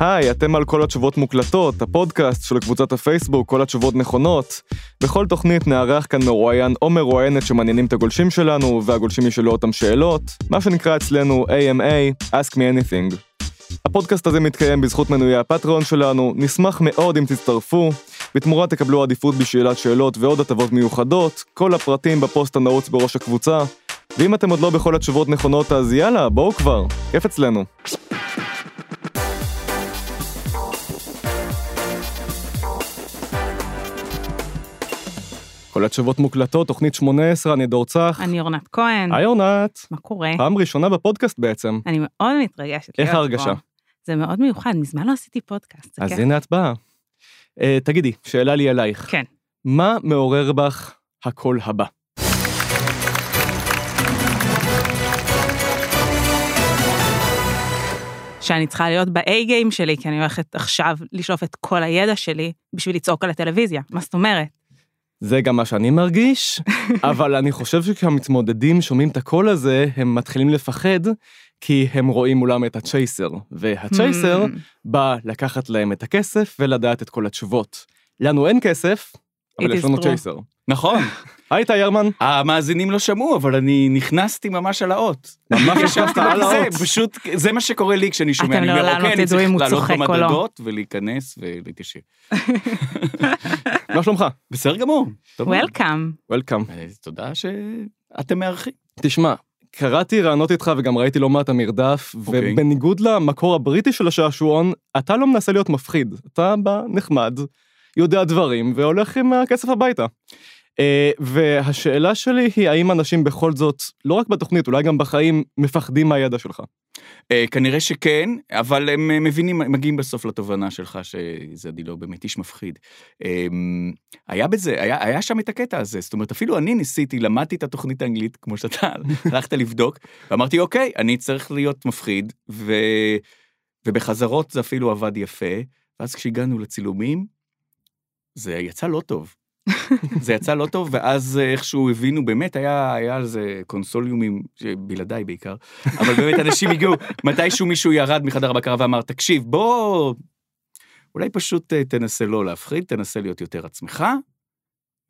היי, אתם על כל התשובות מוקלטות, הפודקאסט של קבוצת הפייסבוק, כל התשובות נכונות. בכל תוכנית נארח כאן מרואיין או מרואיינת שמעניינים את הגולשים שלנו, והגולשים ישאלו אותם שאלות, מה שנקרא אצלנו AMA, Ask Me Anything. הפודקאסט הזה מתקיים בזכות מנויי הפטריון שלנו, נשמח מאוד אם תצטרפו, בתמורה תקבלו עדיפות בשאלת שאלות ועוד הטבות מיוחדות, כל הפרטים בפוסט הנעוץ בראש הקבוצה, ואם אתם עוד לא בכל התשובות נכונות אז יאללה, בואו כבר, כיף אצלנו. כל התשובות מוקלטות, תוכנית 18, אני דור צח. אני אורנת כהן. היי אורנת. מה קורה? פעם ראשונה בפודקאסט בעצם. אני מאוד מתרגשת. איך ההרגשה? זה מאוד מיוחד, מזמן לא עשיתי פודקאסט. אז. הנה את באה. אה, תגידי, שאלה לי אלייך. כן. מה מעורר בך הקול הבא? שאני צריכה להיות ב-A גיים שלי, כי אני הולכת עכשיו לשלוף את כל הידע שלי בשביל לצעוק על הטלוויזיה. מה זאת אומרת? זה גם מה שאני מרגיש, אבל אני חושב שכשהמתמודדים שומעים את הקול הזה, הם מתחילים לפחד, כי הם רואים מולם את הצ'ייסר, והצ'ייסר Hmm, בא לקחת להם את הכסף ולדעת את כל התשובות. לנו אין כסף, אבל יש לנו. צ'ייסר. נכון, היי טיירמן, המאזינים לא שמעו, אבל אני נכנסתי ממש על האות. ממש ישבת על האות. פשוט, זה מה שקורה לי כשאני שומע, אתם לעולם לא אוקיי, תדעו צריך אם הוא לעלות צוחק או לא." במדרגות ולהיכנס ולהתיישב. מה שלומך? בסדר גמור. וולקאם. וולקאם. אה, תודה שאתם מארחים. תשמע, קראתי רעיונות איתך וגם ראיתי לא מעט המרדף, אוקיי. ובניגוד למקור הבריטי של השעשועון, אתה לא מנסה להיות מפחיד. אתה בא נחמד, יודע דברים, והולך עם הכסף הביתה. אה, והשאלה שלי היא, האם אנשים בכל זאת, לא רק בתוכנית, אולי גם בחיים, מפחדים מהידע שלך? אה, כנראה שכן, אבל הם אה, מבינים, מגיעים בסוף לתובנה שלך שזדי לא באמת איש מפחיד. אה, היה בזה, היה, היה שם את הקטע הזה, זאת אומרת, אפילו אני ניסיתי, למדתי את התוכנית האנגלית, כמו שאתה הלכת לבדוק, ואמרתי, אוקיי, אני צריך להיות מפחיד, ו... ובחזרות זה אפילו עבד יפה, ואז כשהגענו לצילומים, זה יצא לא טוב. זה יצא לא טוב, ואז אה, איכשהו הבינו, באמת היה, על זה קונסוליומים, בלעדיי בעיקר, אבל באמת אנשים הגיעו, מתישהו מישהו ירד מחדר הבקרה ואמר, תקשיב, בוא, אולי פשוט אה, תנסה לא להפחיד, תנסה להיות יותר עצמך,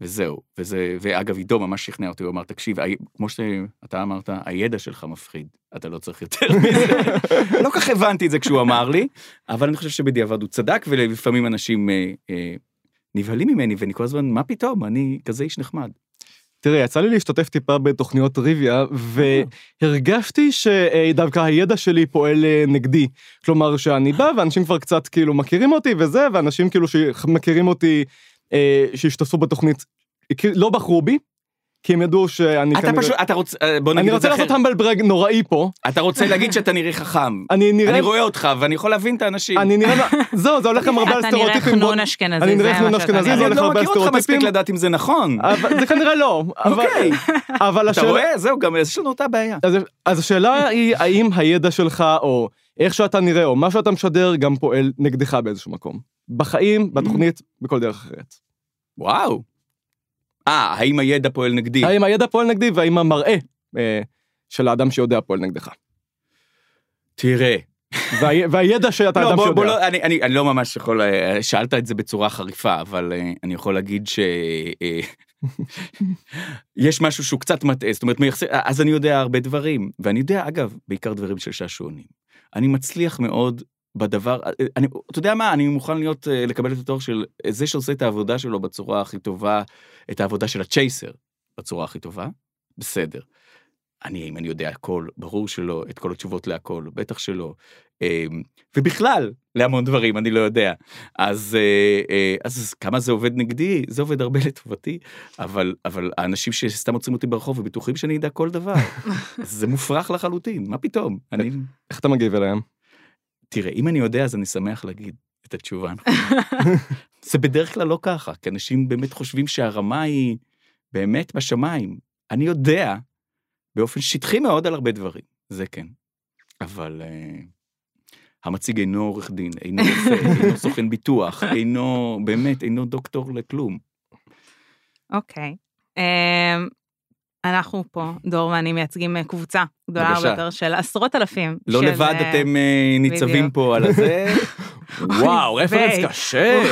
וזהו. וזה, ואגב, עידו ממש שכנע אותי, הוא אמר, תקשיב, כמו שאתה אמרת, הידע שלך מפחיד, אתה לא צריך יותר מזה. לא כך הבנתי את זה כשהוא אמר לי, אבל אני חושב שבדיעבד הוא צדק, ולפעמים אנשים אה, אה, נבהלים ממני, ואני כל הזמן, מה פתאום, אני כזה איש נחמד. תראה, יצא לי להשתתף טיפה בתוכניות טריוויה, והרגשתי שדווקא הידע שלי פועל אה, נגדי. כלומר, שאני בא ואנשים כבר קצת כאילו מכירים אותי וזה, ואנשים כאילו שמכירים אותי, אה, שהשתתפו בתוכנית, לא בחרו בי, כי הם ידעו שאני אתה פשוט, אתה רוצה, אה, בוא אני נגיד את רוצה לעשות. המבל ברג נוראי פה. אתה רוצה להגיד שאתה נראה חכם. אני נראה... אני רואה אותך, ואני יכול להבין את האנשים. אני נראה... זהו, זה הולך גם הרבה על אתה נראה סטריאוטיפים. חנון אשכנזי, אני נראה זה חנון אשכנזי. זה אני הולך עוד לא הרבה על מכיר אותך מספיק סטריאוטיפים. לדעת אם זה נכון. זה כנראה לא. אוקיי. אבל אתה השאלה... רואה? זהו, גם יש לנו אותה בעיה. אז, אז השאלה היא, האם הידע שלך, או איך שאתה נראה, או מה שאתה משדר, גם פועל נגדך באיזשהו מקום. בחיים, בתוכנית, בכל דרך אחרת. וואו. אה, האם הידע פועל נגדי? האם הידע פועל נגדי, והאם המראה אה, של האדם שיודע פועל נגדך. תראה. וה, והידע שאתה לא, אדם בוא, שיודע. בוא, לא, אני, אני, אני לא ממש יכול, אה, שאלת את זה בצורה חריפה, אבל אה, אני יכול להגיד ש... אה, יש משהו שהוא קצת מטעה, זאת אומרת, מייחס- אז אני יודע הרבה דברים, ואני יודע, אגב, בעיקר דברים של שעשועונים. אני מצליח מאוד בדבר, אה, אני, אתה יודע מה, אני מוכן להיות, אה, לקבל את התואר של זה שעושה את העבודה שלו בצורה הכי טובה, את העבודה של הצ'ייסר בצורה הכי טובה, בסדר. אני, אם אני יודע הכל, ברור שלא, את כל התשובות להכל, בטח שלא. אמ, ובכלל, להמון דברים, אני לא יודע. אז, אה, אה, אז כמה זה עובד נגדי? זה עובד הרבה לטובתי, אבל, אבל האנשים שסתם עוצרים אותי ברחוב ובטוחים שאני אדע כל דבר, זה מופרך לחלוטין, מה פתאום? אני, איך אתה מגיב אליהם? תראה, אם אני יודע, אז אני שמח להגיד את התשובה. זה בדרך כלל לא ככה, כי אנשים באמת חושבים שהרמה היא באמת בשמיים. אני יודע באופן שטחי מאוד על הרבה דברים, זה כן. אבל uh, המציג אינו עורך דין, אינו רופא, אינו סוכן ביטוח, אינו, באמת, אינו דוקטור לכלום. אוקיי. אמ, אנחנו פה, דור ואני מייצגים אה, קבוצה גדולה הרבה. יותר של עשרות אלפים. לא של, לבד אה, אתם אה, ניצבים בדיוק. פה על הזה. וואו, רפרנס. קשה.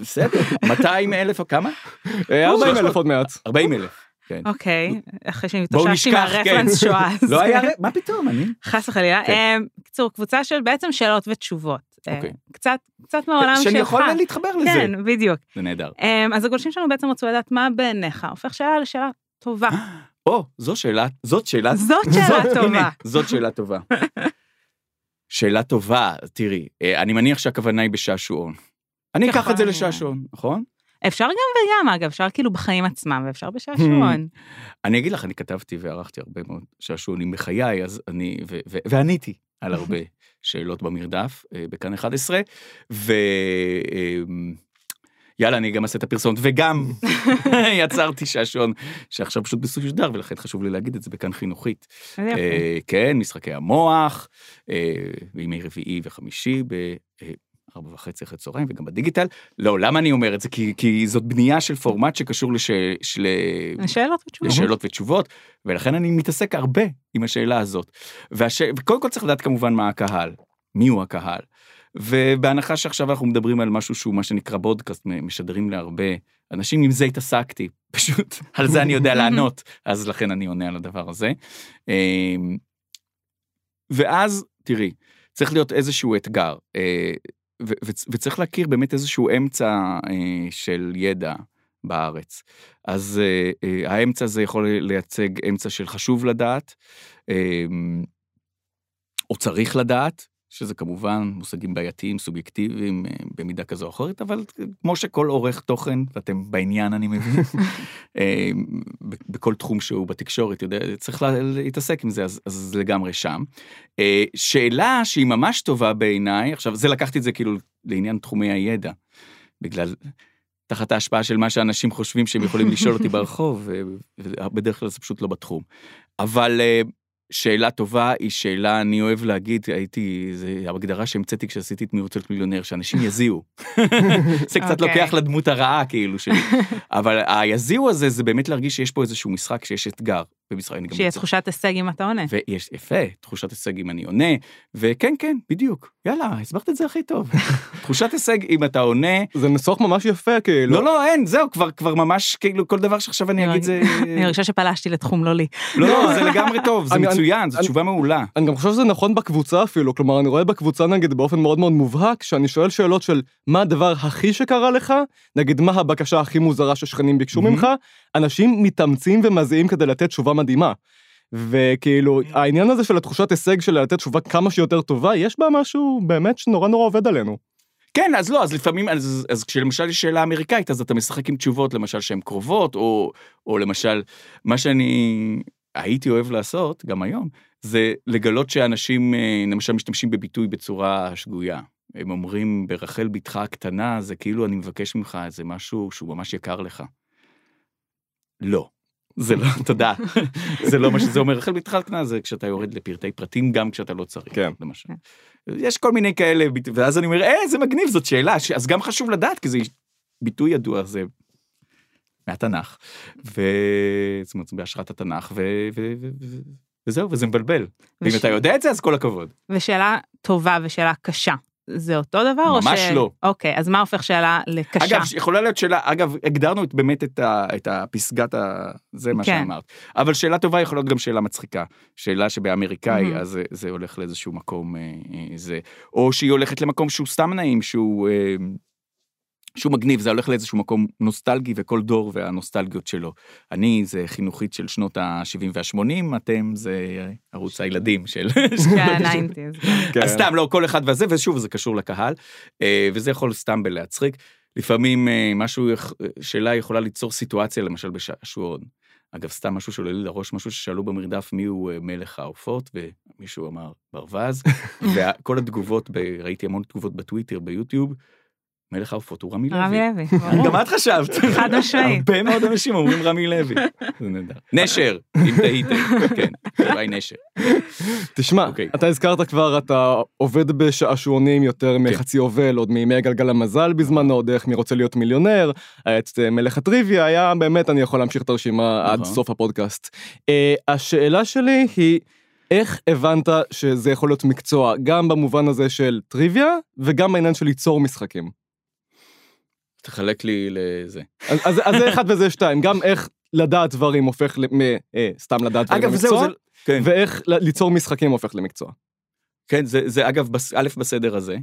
בסדר, 200 אלף כמה? אה, 40 אלף עוד מעט. 40 אלף. כן. אוקיי, אחרי בואו שהתאוששתי נשכח, כן. מהרפרנס שואה. לא היה, מה פתאום, אני? חס וחלילה. כן. בקיצור, קבוצה של בעצם שאלות ותשובות. אוקיי. קצת, קצת מהעולם שלך. שאני יכול להתחבר לזה. כן, בדיוק. זה נהדר. אז הגולשים שלנו בעצם רצו לדעת מה בעיניך הופך שאלה לשאלה טובה. או, זו שאלה, זאת שאלה, זאת שאלה זאת- טובה. הנה, זאת שאלה טובה. שאלה טובה, תראי, אה, אני מניח שהכוונה היא בשעשועון. אני אקח את זה. לשעשועון, נכון? אפשר גם וגם, אגב, אפשר כאילו בחיים עצמם, ואפשר בשעשועון. אני אגיד לך, אני כתבתי וערכתי הרבה מאוד שעשועונים בחיי, אז אני, ועניתי על הרבה שאלות במרדף אה, בכאן 11, ו... יאללה, אני גם אעשה את הפרסומת, וגם יצרתי שעשועון שעכשיו פשוט משודר, ולכן חשוב לי להגיד את זה בכאן חינוכית. יפה. אה, כן, משחקי המוח, אה, בימי רביעי וחמישי, בארבע וחצי אחרי צהריים, וגם בדיגיטל. לא, למה אני אומר את זה? כי, כי זאת בנייה של פורמט שקשור לש, של, שאלות ותשובות. לשאלות ותשובות, ולכן אני מתעסק הרבה עם השאלה הזאת. והש... וקודם כל צריך לדעת כמובן מה הקהל, מי הוא הקהל. ובהנחה שעכשיו אנחנו מדברים על משהו שהוא מה שנקרא בודקאסט, משדרים להרבה אנשים, עם זה התעסקתי, פשוט על זה אני יודע לענות, אז לכן אני עונה על הדבר הזה. אמ, ואז, תראי, צריך להיות איזשהו אתגר, אה, וצריך להכיר באמת איזשהו אמצע אה, של ידע בארץ. אז אה, האמצע הזה יכול לייצג אמצע של חשוב לדעת, אה, או צריך לדעת, שזה כמובן מושגים בעייתיים, סובייקטיביים, אה, במידה כזו או אחרת, אבל כמו שכל עורך תוכן, ואתם בעניין אני מבין, אה, בכל תחום שהוא בתקשורת, יודע, צריך לה- להתעסק עם זה, אז, אז זה לגמרי שם. אה, שאלה שהיא ממש טובה בעיניי, עכשיו זה לקחתי את זה כאילו לעניין תחומי הידע, בגלל, תחת ההשפעה של מה שאנשים חושבים שהם יכולים לשאול אותי ברחוב, ובדרך כלל זה פשוט לא בתחום. אבל שאלה טובה היא שאלה, אני אוהב להגיד, הייתי, זה הגדרה שהמצאתי כשעשיתי את מי רוצה להיות מיליונר, שאנשים יזיעו. זה קצת אוקיי. לוקח לדמות הרעה כאילו שלי. אבל היזיעו הזה זה באמת להרגיש שיש פה איזשהו משחק, שיש אתגר. במשחק, אני גם שיהיה תחושת הישג אם אתה עונה. ויש, יפה, תחושת הישג אם אני עונה, וכן, כן, בדיוק, יאללה, הסברת את זה הכי טוב. תחושת הישג אם אתה עונה, זה ניסוח ממש יפה, כאילו. לא, לא, אין, זהו, כבר, כבר ממש, כאילו, כל דבר שעכשיו אני אני אגיד זה... אני מרגישה שפלשתי לתחום לא לי. לא, לא, זה לגמרי טוב, זה מצוין, זו תשובה מעולה. אני גם חושב שזה נכון בקבוצה אפילו, כלומר אני רואה בקבוצה נגיד באופן מאוד מאוד מובהק, שאני שואל שאלות של מה הדבר הכי שקרה לך, נגיד מה הבקשה הכי מוזרה ששכנים ביקשו. ממך, אנשים מתאמצים ומזיעים כדי לתת תשובה מדהימה. וכאילו העניין הזה של התחושת הישג של לתת תשובה כמה שיותר טובה, יש בה משהו באמת שנורא נורא עובד עלינו. כן, אז לא, אז לפעמים, אז, אז כשלמשל יש שאלה אמריקאית, אז אתה משחק עם תשובות, למשל שהן קרובות, או, או למשל, מה שאני הייתי אוהב לעשות, גם היום, זה לגלות שאנשים, אה, למשל, משתמשים בביטוי בצורה שגויה. הם אומרים, ברחל בתך הקטנה, זה כאילו אני מבקש ממך איזה משהו שהוא ממש יקר לך. לא. זה לא, תודה. זה לא מה שזה אומר. רחל בתך הקטנה זה כשאתה יורד לפרטי פרטים, גם כשאתה לא צריך, כן. למשל. יש כל מיני כאלה, ואז אני אומר, אה, זה מגניב, זאת שאלה, ש- אז גם חשוב לדעת, כי זה ביטוי ידוע, זה מהתנ"ך, ו... זאת אומרת, זה בהשראת התנ"ך, ו... ו... ו... ו... וזהו, וזה מבלבל. ואם וש- אתה יודע את זה, אז כל הכבוד. ושאלה טובה ושאלה קשה. זה אותו דבר? או ממש ש... לא. אוקיי, אז מה הופך שאלה לקשה? אגב, יכולה להיות שאלה, אגב, הגדרנו את- באמת את, ה, את הפסגת ה... זה מה כן. שאמרת. אבל שאלה טובה יכולה להיות גם שאלה מצחיקה. שאלה שבאמריקאי, מהמם. אז זה, זה הולך לאיזשהו מקום, אה, אה, זה... או שהיא הולכת למקום שהוא סתם נעים, שהוא... אה, שהוא מגניב, זה הולך לאיזשהו מקום נוסטלגי וכל דור והנוסטלגיות שלו. אני זה חינוכית של שנות ה-70 וה-80, אתם זה ערוץ הילדים של... כן, 90's. כן. אז סתם, לא, כל אחד וזה, ושוב, זה קשור לקהל, אה, וזה יכול סתם בלהצחיק. לפעמים אה, משהו, שאלה יכולה ליצור סיטואציה, למשל בשעשועון. אגב, סתם משהו שעולה לי לראש, משהו ששאלו במרדף מי הוא אה, מלך העופות, ומישהו אמר ברווז, וכל התגובות, ב- ראיתי המון תגובות בטוויטר, ביוטיוב, מלך העופות הוא רמי לוי. רמי לוי, ברור. גם את חשבת. חד משמעית. הרבה מאוד אנשים אומרים רמי לוי. זה נהדר. נשר, אם תהיתם, כן, אולי נשר. תשמע, אוקיי. אתה הזכרת כבר, אתה עובד בשעשועונים יותר מחצי יובל, עוד מימי גלגל המזל בזמנו, דרך מי רוצה להיות מיליונר, את אה, מלך הטריוויה, היה באמת, אני יכול להמשיך את הרשימה עד נכון. סוף הפודקאסט. אה, השאלה שלי היא, איך הבנת שזה יכול להיות מקצוע, גם במובן הזה של טריוויה, וגם בעניין של ליצור משחקים? תחלק לי לזה. אז, אז, אז זה אחד וזה שתיים, גם איך לדעת דברים הופך לסתם לדעת דברים למקצוע, זה... כן, ואיך ליצור משחקים הופך למקצוע. כן, זה זה אגב, בס- א', בסדר הזה.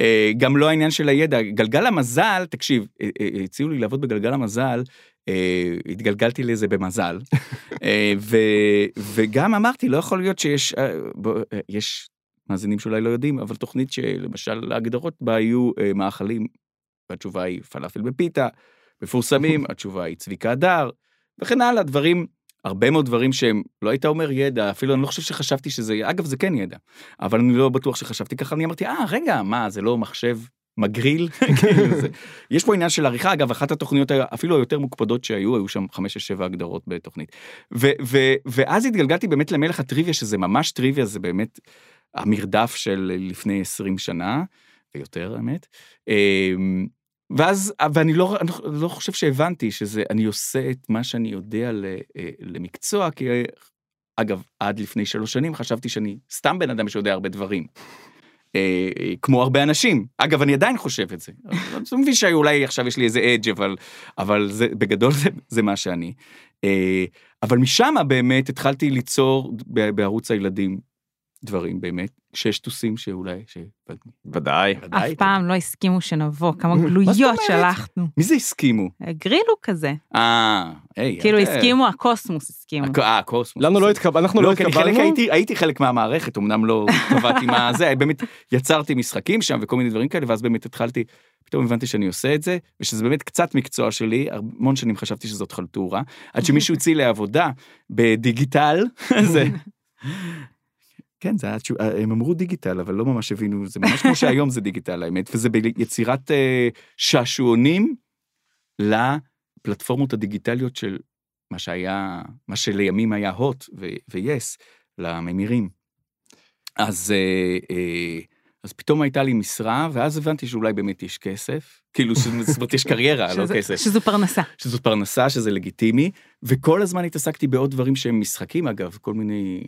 אה, גם לא העניין של הידע, גלגל המזל, תקשיב, אה, אה, הציעו לי לעבוד בגלגל המזל, אה, התגלגלתי לזה במזל, אה, ו- וגם אמרתי, לא יכול להיות שיש, אה, אה, יש מאזינים שאולי לא יודעים, אבל תוכנית שלמשל ההגדרות בה היו אה, מאכלים, והתשובה היא פלאפל בפיתה, מפורסמים, התשובה היא צביקה הדר, וכן הלאה, דברים, הרבה מאוד דברים שהם, לא היית אומר ידע, אפילו אני לא חושב שחשבתי שזה, אגב, זה כן ידע, אבל אני לא בטוח שחשבתי ככה, אני אמרתי, אה, רגע, מה, זה לא מחשב מגריל? כאילו יש פה עניין של עריכה, אגב, אחת התוכניות אפילו היותר מוקפדות שהיו, היו שם חמש או שבע הגדרות בתוכנית. ו- ו- ואז התגלגלתי באמת למלך הטריוויה, שזה ממש טריוויה, זה באמת המרדף של לפני 20 שנה, ויותר, האמת. ואז, ואני לא, לא חושב שהבנתי שזה, אני עושה את מה שאני יודע אה, למקצוע, כי אגב, עד לפני שלוש שנים חשבתי שאני סתם בן אדם שיודע הרבה דברים. אה, כמו הרבה אנשים. אגב, אני עדיין חושב את זה. אני מבין שאולי עכשיו יש לי איזה אדג' אבל, אבל זה, בגדול זה, זה מה שאני. אה, אבל משם באמת התחלתי ליצור בערוץ הילדים דברים באמת, שיש טוסים שאולי, ש... ודאי. אף פעם לא הסכימו שנבוא, כמה גלויות? שלחנו. מי זה הסכימו? גרילו כזה. אה, היי. כאילו אה, הסכימו, הקוסמוס הסכימו. הק- אה, קוסמוס. לנו לא התקבל, אנחנו לא לא, התקבלנו. הייתי, הייתי חלק מהמערכת, אמנם לא קבעתי מה זה, באמת יצרתי משחקים שם וכל מיני דברים כאלה, ואז באמת התחלתי, פתאום הבנתי שאני עושה את זה, ושזה באמת קצת מקצוע שלי, המון שנים חשבתי שזאת חלטורה, עד שמישהו הציע לי עבודה בדיגיטל, זה... כן, זה היה, תשוב- הם אמרו דיגיטל, אבל לא ממש הבינו, זה ממש כמו שהיום זה דיגיטל, האמת, וזה ביצירת אה, שעשועונים לפלטפורמות הדיגיטליות של מה שהיה, מה שלימים היה הוט ו-yes, לממירים. אז, אה, אה, אז פתאום הייתה לי משרה, ואז הבנתי שאולי באמת יש כסף, כאילו, זאת אומרת, יש קריירה, לא שזה- כסף. שזו פרנסה. שזאת פרנסה, שזה לגיטימי, וכל הזמן התעסקתי בעוד דברים שהם משחקים, אגב, כל מיני,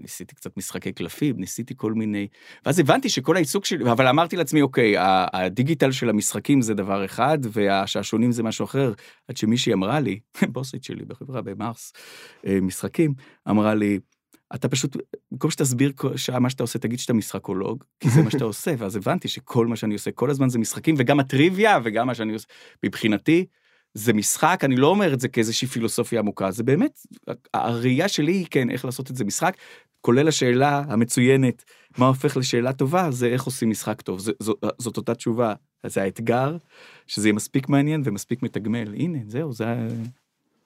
ניסיתי קצת משחקי קלפים, ניסיתי כל מיני, ואז הבנתי שכל העיסוק שלי, אבל אמרתי לעצמי, אוקיי, הדיגיטל של המשחקים זה דבר אחד, והשעשונים זה משהו אחר, עד שמישהי אמרה לי, בוסית שלי בחברה במרס, אה, משחקים, אמרה לי, אתה פשוט, במקום שתסביר שעה מה שאתה עושה, תגיד שאתה משחקולוג, כי זה מה שאתה עושה, ואז הבנתי שכל מה שאני עושה כל הזמן זה משחקים, וגם הטריוויה, וגם מה שאני עושה, מבחינתי, זה משחק, אני לא אומר את זה כאיזושהי פילוסופיה עמוקה, זה באמת, הראייה שלי היא כן, איך לעשות את זה משחק, כולל השאלה המצוינת, מה הופך לשאלה טובה, זה איך עושים משחק טוב, זה, זו, זאת אותה תשובה, זה האתגר, שזה יהיה מספיק מעניין ומספיק מתגמל, הנה, זהו, זה,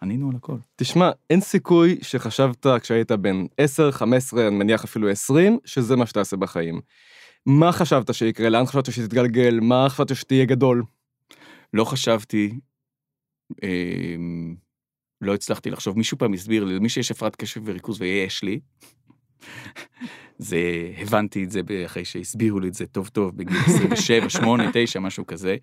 ענינו על הכל. תשמע, אין סיכוי שחשבת כשהיית בן 10, 15, אני מניח אפילו 20, שזה מה שתעשה בחיים. מה חשבת שיקרה? לאן חשבת שתתגלגל? מה חשבת שתהיה גדול? לא חשבתי, אמ, לא הצלחתי לחשוב, מישהו פעם הסביר לי, למי שיש הפרעת קשב וריכוז, ויש לי, זה, הבנתי את זה אחרי שהסבירו לי את זה טוב טוב בגיל 27, 8, 9, משהו כזה.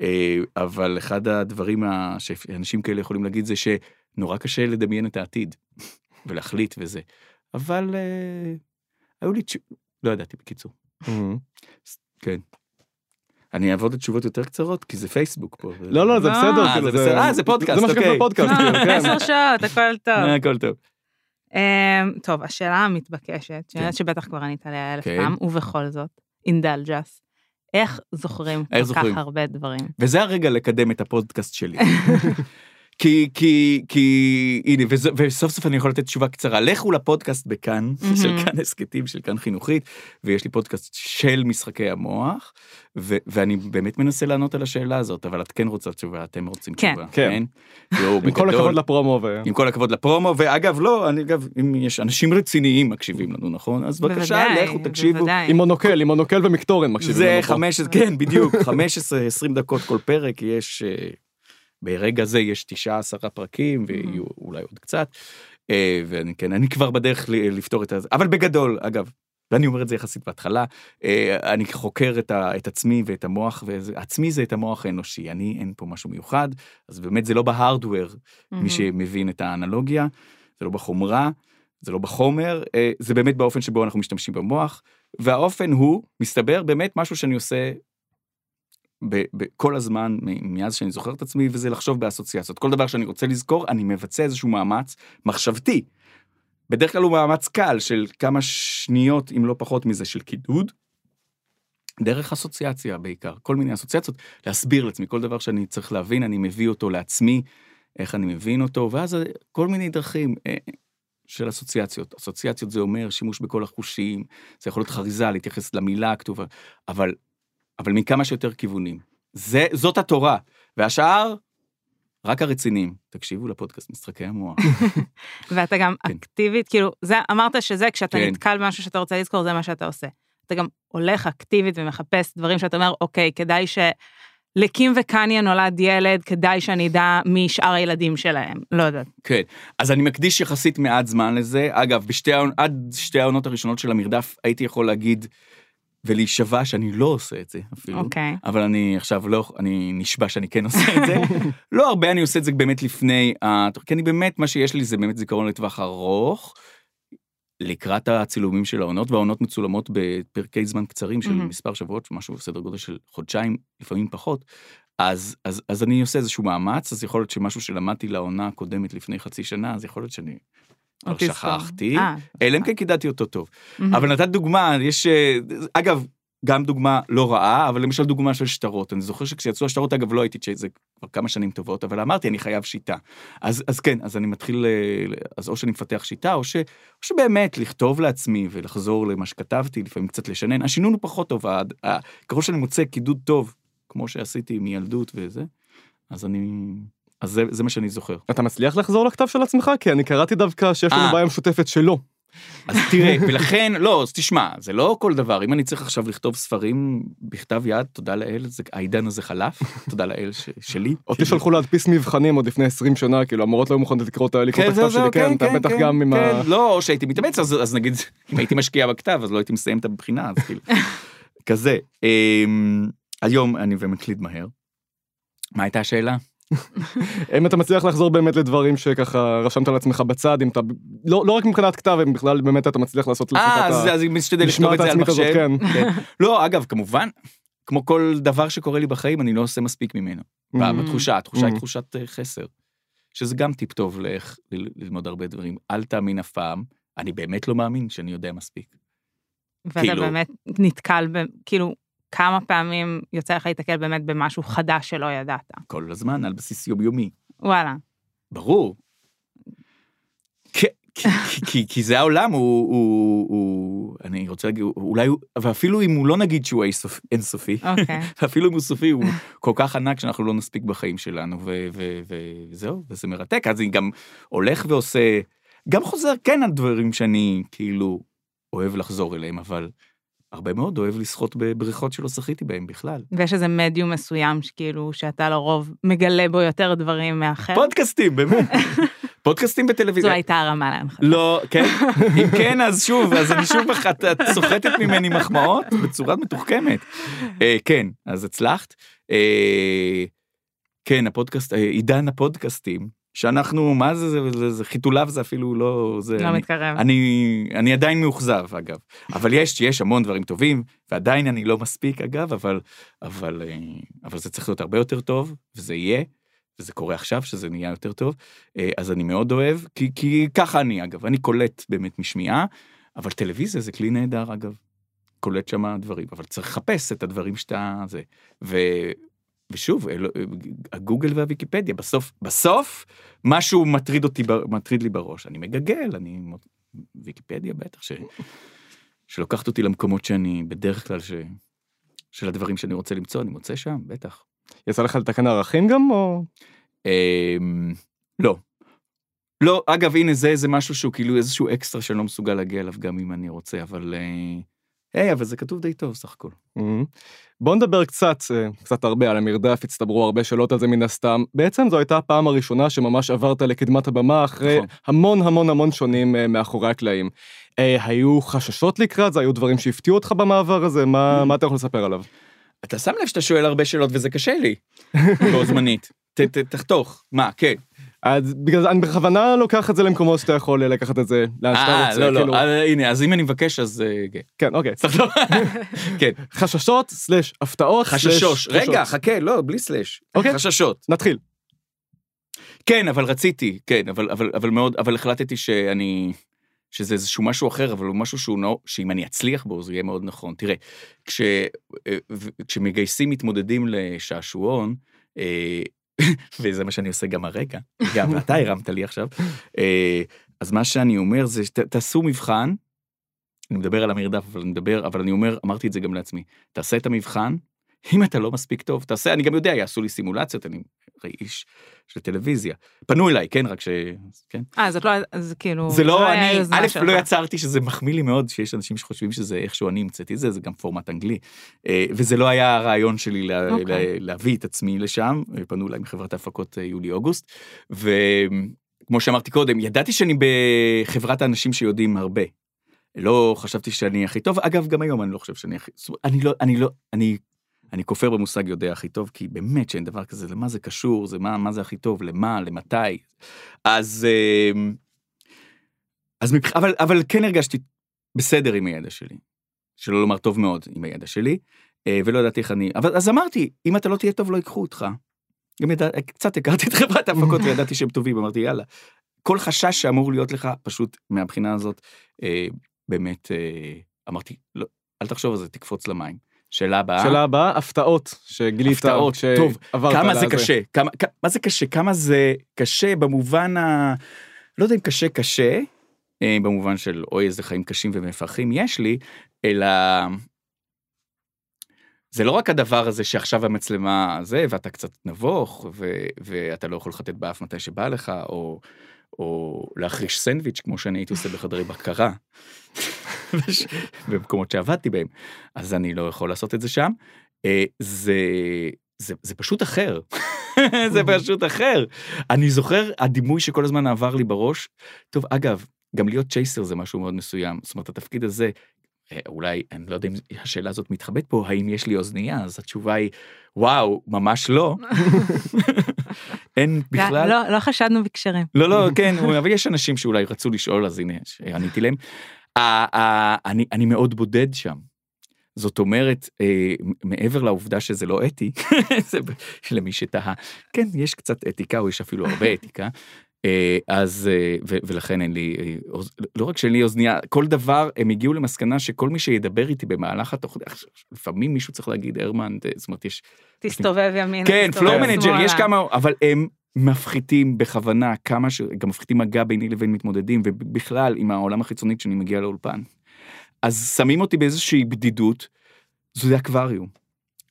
אה, אבל אחד הדברים שאנשים כאלה יכולים להגיד זה שנורא קשה לדמיין את העתיד ולהחליט וזה. אבל אה, היו לי תשוב... לא ידעתי בקיצור. כן. אני אעבור לתשובות יותר קצרות כי זה פייסבוק פה. לא, לא, זה לא. בסדר. אה, כאילו, זה בסדר. אה, זה פודקאסט, זה מה שכתוב אוקיי. בפודקאסט, כן. עשר שעות, הכל טוב. אה, הכל טוב. אמ, טוב, השאלה המתבקשת, שאני יודעת שבטח כבר ענית עליה אלף כן. פעם, ובכל זאת, indulge us, איך זוכרים כל כך? הרבה דברים? וזה הרגע לקדם את הפודקאסט שלי. כי, כי, כי, הנה, וזה, וסוף סוף אני יכול לתת תשובה קצרה. לכו לפודקאסט בכאן, מהמם. של כאן הסכתים, של כאן חינוכית, ויש לי פודקאסט של משחקי המוח, ו, ואני באמת מנסה לענות על השאלה הזאת, אבל את כן רוצה תשובה, אתם רוצים כן. תשובה. כן. לא, עם כל הכבוד לפרומו. ו... עם כל הכבוד לפרומו, ואגב, לא, אני אגב, אם יש אנשים רציניים מקשיבים לנו, נכון? אז בבקשה, בוודאי, לכו, תקשיבו. בוודאי. עם מונוקל, עם מונוקל ומקטורן מקשיבים זה לנו פה. 15, כן, בדיוק, 15-20 דקות כל פרק, יש, אה, ברגע זה יש 19 פרקים, ויהיו אולי עוד קצת, אה, ואני כן, אני כבר בדרך לפתור את זה, אבל בגדול, אגב, ואני אומר את זה יחסית בהתחלה, אה, אני חוקר את, ה, את עצמי ואת המוח, ועצמי זה את המוח האנושי, אני אין פה משהו מיוחד, אז באמת זה לא בהארדוור, מי מהמם. שמבין את האנלוגיה, זה לא בחומרה, זה לא בחומר, אה, זה באמת באופן שבו אנחנו משתמשים במוח, והאופן הוא, מסתבר, באמת משהו שאני עושה ב- כל הזמן מאז שאני זוכר את עצמי, וזה לחשוב באסוציאציות. כל דבר שאני רוצה לזכור, אני מבצע איזשהו מאמץ מחשבתי. בדרך כלל הוא מאמץ קל של כמה שניות, אם לא פחות מזה, של קידוד. דרך אסוציאציה בעיקר, כל מיני אסוציאציות, להסביר לעצמי כל דבר שאני צריך להבין, אני מביא אותו לעצמי, איך אני מבין אותו, ואז כל מיני דרכים אה, של אסוציאציות. אסוציאציות זה אומר שימוש בכל החושים, זה יכול להיות חריזה, להתייחס למילה הכתובה, אבל, אבל מכמה שיותר כיוונים. זה, זאת התורה, והשאר, רק הרציניים. תקשיבו לפודקאסט משחקי המוח. ואתה גם כן. אקטיבית, כאילו, זה, אמרת שזה כשאתה כן. נתקל במשהו שאתה רוצה לזכור, זה מה שאתה עושה. אתה גם הולך אקטיבית ומחפש דברים שאתה אומר, אוקיי, כדאי ש... לקים וקניה נולד ילד, כדאי שאני אדע מי שאר הילדים שלהם, לא יודעת. כן, אז אני מקדיש יחסית מעט זמן לזה. אגב, בשתי עד שתי העונות הראשונות של המרדף הייתי יכול להגיד ולהישבע שאני לא עושה את זה אפילו. אוקיי. אבל אני עכשיו לא, אני נשבע שאני כן עושה את זה. לא הרבה, אני עושה את זה באמת לפני, כי אני באמת, מה שיש לי זה באמת זיכרון לטווח ארוך, לקראת הצילומים של העונות, והעונות מצולמות בפרקי זמן קצרים של מהמם. מספר שבועות, משהו בסדר גודל של חודשיים, לפעמים פחות. אז, אז, אז אני עושה איזשהו מאמץ, אז יכול להיות שמשהו שלמדתי לעונה הקודמת לפני חצי שנה, אז יכול להיות שאני כבר עוד תזכור. שכחתי, אה, אלא אם כן קידדתי אותו טוב. אבל נתת דוגמה, יש, אה, אגב, גם דוגמה לא רעה, אבל למשל דוגמה של שטרות. אני זוכר שכשיצאו השטרות, אגב, לא הייתי צ'ייז, זה כבר כמה שנים טובות, אבל אמרתי, אני חייב שיטה. אז, אז כן, אז אני מתחיל, אה, אז או שאני מפתח שיטה, או, ש, או שבאמת לכתוב לעצמי ולחזור למה שכתבתי, לפעמים קצת לשנן. השינון הוא פחות טוב, ככל שאני מוצא קידוד טוב, כמו שעשיתי מילדות וזה, אז אני, אז זה, זה מה שאני זוכר. אתה מצליח לחזור לכתב של עצמך? כי אני קראתי דווקא שיש לנו אה. בעיה משותפת שלא. אז תראה, ולכן, לא, אז תשמע, זה לא כל דבר. אם אני צריך עכשיו לכתוב ספרים בכתב יד, תודה לאל, זה, העידן הזה חלף, תודה לאל ש, שלי. אותי שלחו להדפיס מבחנים עוד לפני 20 שנה, כאילו המורות לא היו מוכנות לקרוא את לקרוא את הכתב שלי, כן, אתה בטח גם עם ה... כן, לא, או שהייתי מתאמץ, אז, אז נגיד, אם הייתי משקיע בכתב, אז לא הייתי מסיים את הבחינה, אז כאילו, כזה. אמ, היום אני ומקליד מהר. מה הייתה השאלה? אם אתה מצליח לחזור באמת לדברים שככה רשמת לעצמך בצד, אם אתה, לא לא רק מבחינת כתב, אם בכלל באמת אתה מצליח לעשות אה, את אז, ה... אז אני משתדל לכתוב את זה על מחשב. כן. לא, אגב, כמובן, כמו כל דבר שקורה לי בחיים, אני לא עושה מספיק ממנו. Mm. בתחושה, התחושה היא Mm. תחושת אה, חסר. שזה גם טיפ טוב לאיך ללמוד הרבה דברים. אל תאמין אף פעם, אני באמת לא מאמין שאני יודע מספיק. ואתה כאילו- באמת נתקל, ב, כאילו, כמה פעמים יוצא לך להתקל באמת במשהו חדש שלא ידעת. כל הזמן, על בסיס יומיומי. וואלה. ברור. כי, כי, כי, כי זה העולם, הוא, הוא, הוא, אני רוצה להגיד, אולי ואפילו אם הוא לא נגיד שהוא אינסופ- אינסופי, אוקיי. אפילו אם הוא סופי, הוא כל כך ענק שאנחנו לא נספיק בחיים שלנו, ו- ו- ו- וזהו, וזה מרתק. אז אני גם הולך ועושה, גם חוזר כן על דברים שאני כאילו אוהב לחזור אליהם, אבל הרבה מאוד אוהב לשחות בבריכות שלא שחיתי בהם בכלל. ויש איזה מדיום מסוים שכאילו, שאתה לרוב מגלה בו יותר דברים מאחר. פודקאסטים, באמת. פודקאסטים זו בטלוויזיה. הייתה הרמה להנחתה. לא, כן? אם כן, אז שוב, אז אני שוב, את סוחטת ממני מחמאות בצורה מתוחכמת. אה, כן, אז הצלחת. אה, כן, הפודקאסט, אה, עידן הפודקאסטים, שאנחנו, מה זה, זה, זה, זה חיתוליו זה אפילו לא, זה, לא אני, מתקרב. אני, אני עדיין מאוכזב, אגב. אבל יש, יש המון דברים טובים, ועדיין אני לא מספיק, אגב, אבל, אבל, אה, אבל זה צריך להיות הרבה יותר טוב, וזה יהיה. וזה קורה עכשיו, שזה נהיה יותר טוב, אה, אז אני מאוד אוהב, כי, כי ככה אני, אגב, אני קולט באמת משמיעה, אבל טלוויזיה זה כלי נהדר, אגב. קולט שם דברים, אבל צריך לחפש את הדברים שאתה... זה. ו, ושוב, הגוגל והוויקיפדיה, בסוף, בסוף, משהו מטריד אותי, מטריד לי בראש. אני מגגל, אני... ויקיפדיה בטח, ש... שלוקחת אותי למקומות שאני בדרך כלל, ש... של הדברים שאני רוצה למצוא, אני מוצא שם, בטח. יצא לך לתקן ערכים גם, או... אמ, לא. לא, אגב, הנה, זה איזה משהו שהוא כאילו איזשהו אקסטרה שאני לא מסוגל להגיע אליו גם אם אני רוצה, אבל... אה, היי, אבל זה כתוב די טוב סך הכל. מהמם. בוא נדבר קצת, אה, קצת הרבה על המרדף, הצטברו הרבה שאלות על זה מן הסתם. בעצם זו הייתה הפעם הראשונה שממש עברת לקדמת הבמה אחרי נכון. המון המון המון שונים אה, מאחורי הקלעים. אה, היו חששות לקראת זה? היו דברים שהפתיעו אותך במעבר הזה? מה אתה יכול לספר עליו? אתה שם לב שאתה שואל הרבה שאלות וזה קשה לי, בו זמנית. ת- ת- תחתוך, מה, כן. אז בגלל זה אני בכוונה לוקח את זה למקומות שאתה יכול אה, לקחת את זה לאן שאתה אה, רוצה. לא, כאילו- לא, אה, הנה, אז אם אני מבקש, אז אה, כן. כן, אוקיי. לא... כן, חששות סלש הפתעות. סלש חששוש. רגע. חכה, לא, בלי סלאש. אוקיי. חששות. נתחיל. כן, אבל רציתי, כן, אבל, אבל, אבל מאוד, אבל החלטתי שאני, שזה איזשהו משהו אחר, אבל הוא משהו שהוא, נו, שאם אני אצליח בו, זה יהיה מאוד נכון. תראה, כש, אה, כשמגייסים מתמודדים לשעשועון, אה, וזה מה שאני עושה גם הרגע, גם אתה הרמת לי עכשיו, אה, אז מה שאני אומר זה, תעשו מבחן, אני מדבר על המרדף, אבל אני מדבר, אבל אני אומר, אמרתי את זה גם לעצמי, תעשה את המבחן, אם אתה לא מספיק טוב, תעשה, אני גם יודע, יעשו לי סימולציות, אני הרי איש של טלוויזיה. פנו אליי, כן, רק ש... כן. אה, זאת לא, אז כאילו... זה לא, היה אני, א'. לא יצרתי שזה מחמיא לי מאוד שיש אנשים שחושבים שזה איכשהו אני המצאתי את זה, זה גם פורמט אנגלי. אה, וזה לא היה הרעיון שלי לה, אוקיי. לה, להביא את עצמי לשם, אה, פנו אליי מחברת ההפקות אה, יולי-אוגוסט, וכמו שאמרתי קודם, ידעתי שאני בחברת האנשים שיודעים הרבה. לא חשבתי שאני הכי טוב, אגב, גם היום אני לא חושב שאני הכי... אני לא, אני לא, אני... אני כופר במושג יודע הכי טוב, כי באמת שאין דבר כזה, למה זה קשור, זה מה, מה זה הכי טוב, למה, למתי. אז... אה, אז. אבל, אבל כן הרגשתי בסדר עם הידע שלי. שלא לומר טוב מאוד עם הידע שלי, אה, ולא ידעתי איך אני... אבל אז אמרתי, אם אתה לא תהיה טוב, לא ייקחו אותך. גם ידע... קצת הכרתי את חברת ההפקות וידעתי שהם טובים, אמרתי, יאללה. כל חשש שאמור להיות לך, פשוט מהבחינה הזאת, אה, באמת, אה, אמרתי, לא, אל תחשוב על זה, תקפוץ למים. שאלה הבאה. שאלה הבאה, הפתעות שגילית. הפתעות, טוב, כשעברת כמה זה. קשה, כמה, כ- מה זה קשה, כמה זה קשה במובן ה... לא יודע אם קשה קשה, אה, במובן של אוי איזה חיים קשים ומפרכים יש לי, אלא זה לא רק הדבר הזה שעכשיו המצלמה זה, ואתה קצת נבוך, ו- ואתה לא יכול לחטט באף מתי שבא לך, או, או להחריש סנדוויץ', כמו שאני הייתי עושה בחדרי בקרה, במקומות שעבדתי בהם, אז אני לא יכול לעשות את זה שם. אה, זה, זה, זה פשוט אחר, זה פשוט אחר. אני זוכר, הדימוי שכל הזמן עבר לי בראש, טוב, אגב, גם להיות צ'ייסר זה משהו מאוד מסוים, זאת אומרת, התפקיד הזה, אה, אולי, אני לא יודע אם השאלה הזאת מתחבאת פה, האם יש לי אוזנייה? אז התשובה היא, וואו, ממש לא. אין בכלל. לא, לא חשדנו בקשרים. לא, לא, כן, אבל יש אנשים שאולי רצו לשאול, אז הנה, עניתי להם. אני אני מאוד בודד שם. זאת אומרת, אה, מעבר לעובדה שזה לא אתי, זה למי שתהה, כן, יש קצת אתיקה, או יש אפילו הרבה אתיקה, אה, אז, אה, ו- ולכן אין לי, אה, אוז- לא רק שאין לי אוזנייה, כל דבר, הם הגיעו למסקנה שכל מי שידבר איתי במהלך התוכנית, לפעמים מישהו צריך להגיד, הרמן, זאת אומרת, יש תסתובב ימינה, כן, floor manager. יש כמה, אבל הם מפחיתים בכוונה כמה ש... גם מפחיתים מגע ביני לבין מתמודדים, ובכלל עם העולם החיצוני כשאני מגיע לאולפן. אז שמים אותי באיזושהי בדידות, זה אקווריום.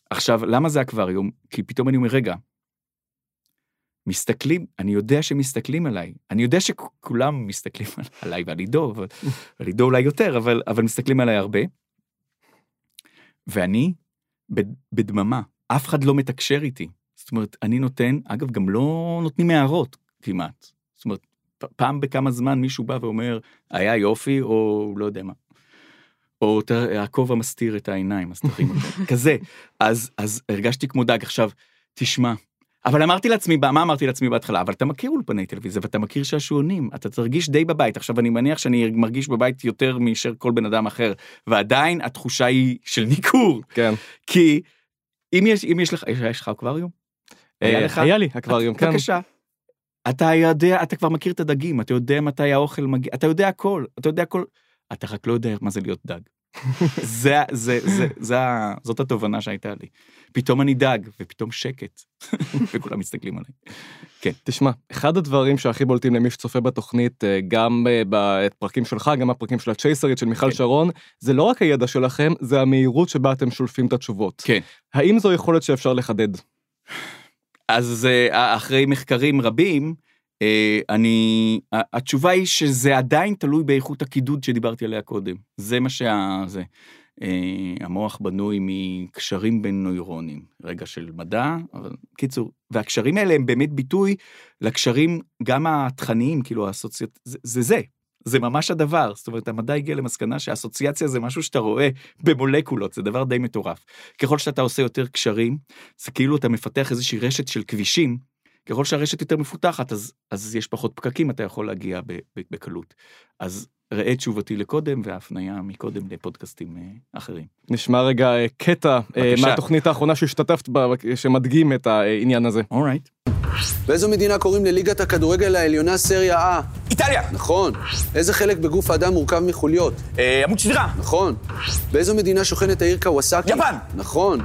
עכשיו, למה זה אקווריום? כי פתאום אני אומר, רגע, מסתכלים, אני יודע שמסתכלים עליי, אני יודע שכולם מסתכלים עליי ועל עידו, אבל- ועל עידו אולי יותר, אבל, אבל מסתכלים עליי הרבה. ואני בד- בדממה, אף אחד לא מתקשר איתי. זאת אומרת, אני נותן, אגב, גם לא נותנים הערות כמעט. זאת אומרת, פעם בכמה זמן מישהו בא ואומר, היה יופי, או לא יודע מה. או "ת- הכובע מסתיר את העיניים, אז תרים אותו. כזה. אז, אז הרגשתי כמו דג. עכשיו, תשמע, אבל אמרתי לעצמי, מה אמרתי לעצמי בהתחלה? אבל אתה מכיר אולפני טלוויזיה ואתה מכיר שעשועונים, אתה תרגיש די בבית. עכשיו, אני מניח שאני מרגיש בבית יותר מאשר כל בן אדם אחר, ועדיין התחושה היא של ניכור. כן. כי אם יש, אם יש לך, יש, יש לך אקווריום? היה אה, לך? היה לי אקווריום, כן. בבקשה. אתה יודע, אתה כבר מכיר את הדגים, אתה יודע מתי האוכל מגיע, אתה יודע הכל, אתה יודע הכל, אתה רק לא יודע מה זה להיות דג. זה, זה, זה, זה, זאת התובנה שהייתה לי. פתאום אני דג, ופתאום שקט, וכולם מסתכלים עליי. תשמע, אחד הדברים שהכי בולטים למי שצופה בתוכנית, אה, גם אה, בפרקים שלך, גם בפרקים של הצ'ייסרית של מיכל כן. שרון, זה לא רק הידע שלכם, זה המהירות שבה אתם שולפים את התשובות. כן. האם זו יכולת שאפשר לחדד? אז אה, אחרי מחקרים רבים, אה, אני, התשובה היא שזה עדיין תלוי באיכות הקידוד שדיברתי עליה קודם. זה מה שה... זה. אה, המוח בנוי מקשרים בין נוירונים, רגע של מדע, אבל קיצור, והקשרים האלה הם באמת ביטוי לקשרים גם התכניים, כאילו האסוציאט... זה זה. זה. ממש הדבר, זאת אומרת, המדע הגיע למסקנה שאסוציאציה זה משהו שאתה רואה במולקולות, זה דבר די מטורף. ככל שאתה עושה יותר קשרים, זה כאילו אתה מפתח איזושהי רשת של כבישים, ככל שהרשת יותר מפותחת, אז, אז יש פחות פקקים, אתה יכול להגיע בקלות. אז ראה תשובתי לקודם, וההפניה מקודם לפודקאסטים אה, אחרים. נשמע רגע אה, קטע אה, בבקשה. מהתוכנית האחרונה שהשתתפת בה, שמדגים את העניין הזה. אורייט. באיזו מדינה קוראים לליגת הכדורגל העליונה סריה A? איטליה, נכון. איזה חלק בגוף האדם מורכב מחוליות? אה, עמוד שדרה, נכון. באיזו מדינה שוכנת העיר קוואסקי? יפן. נכון.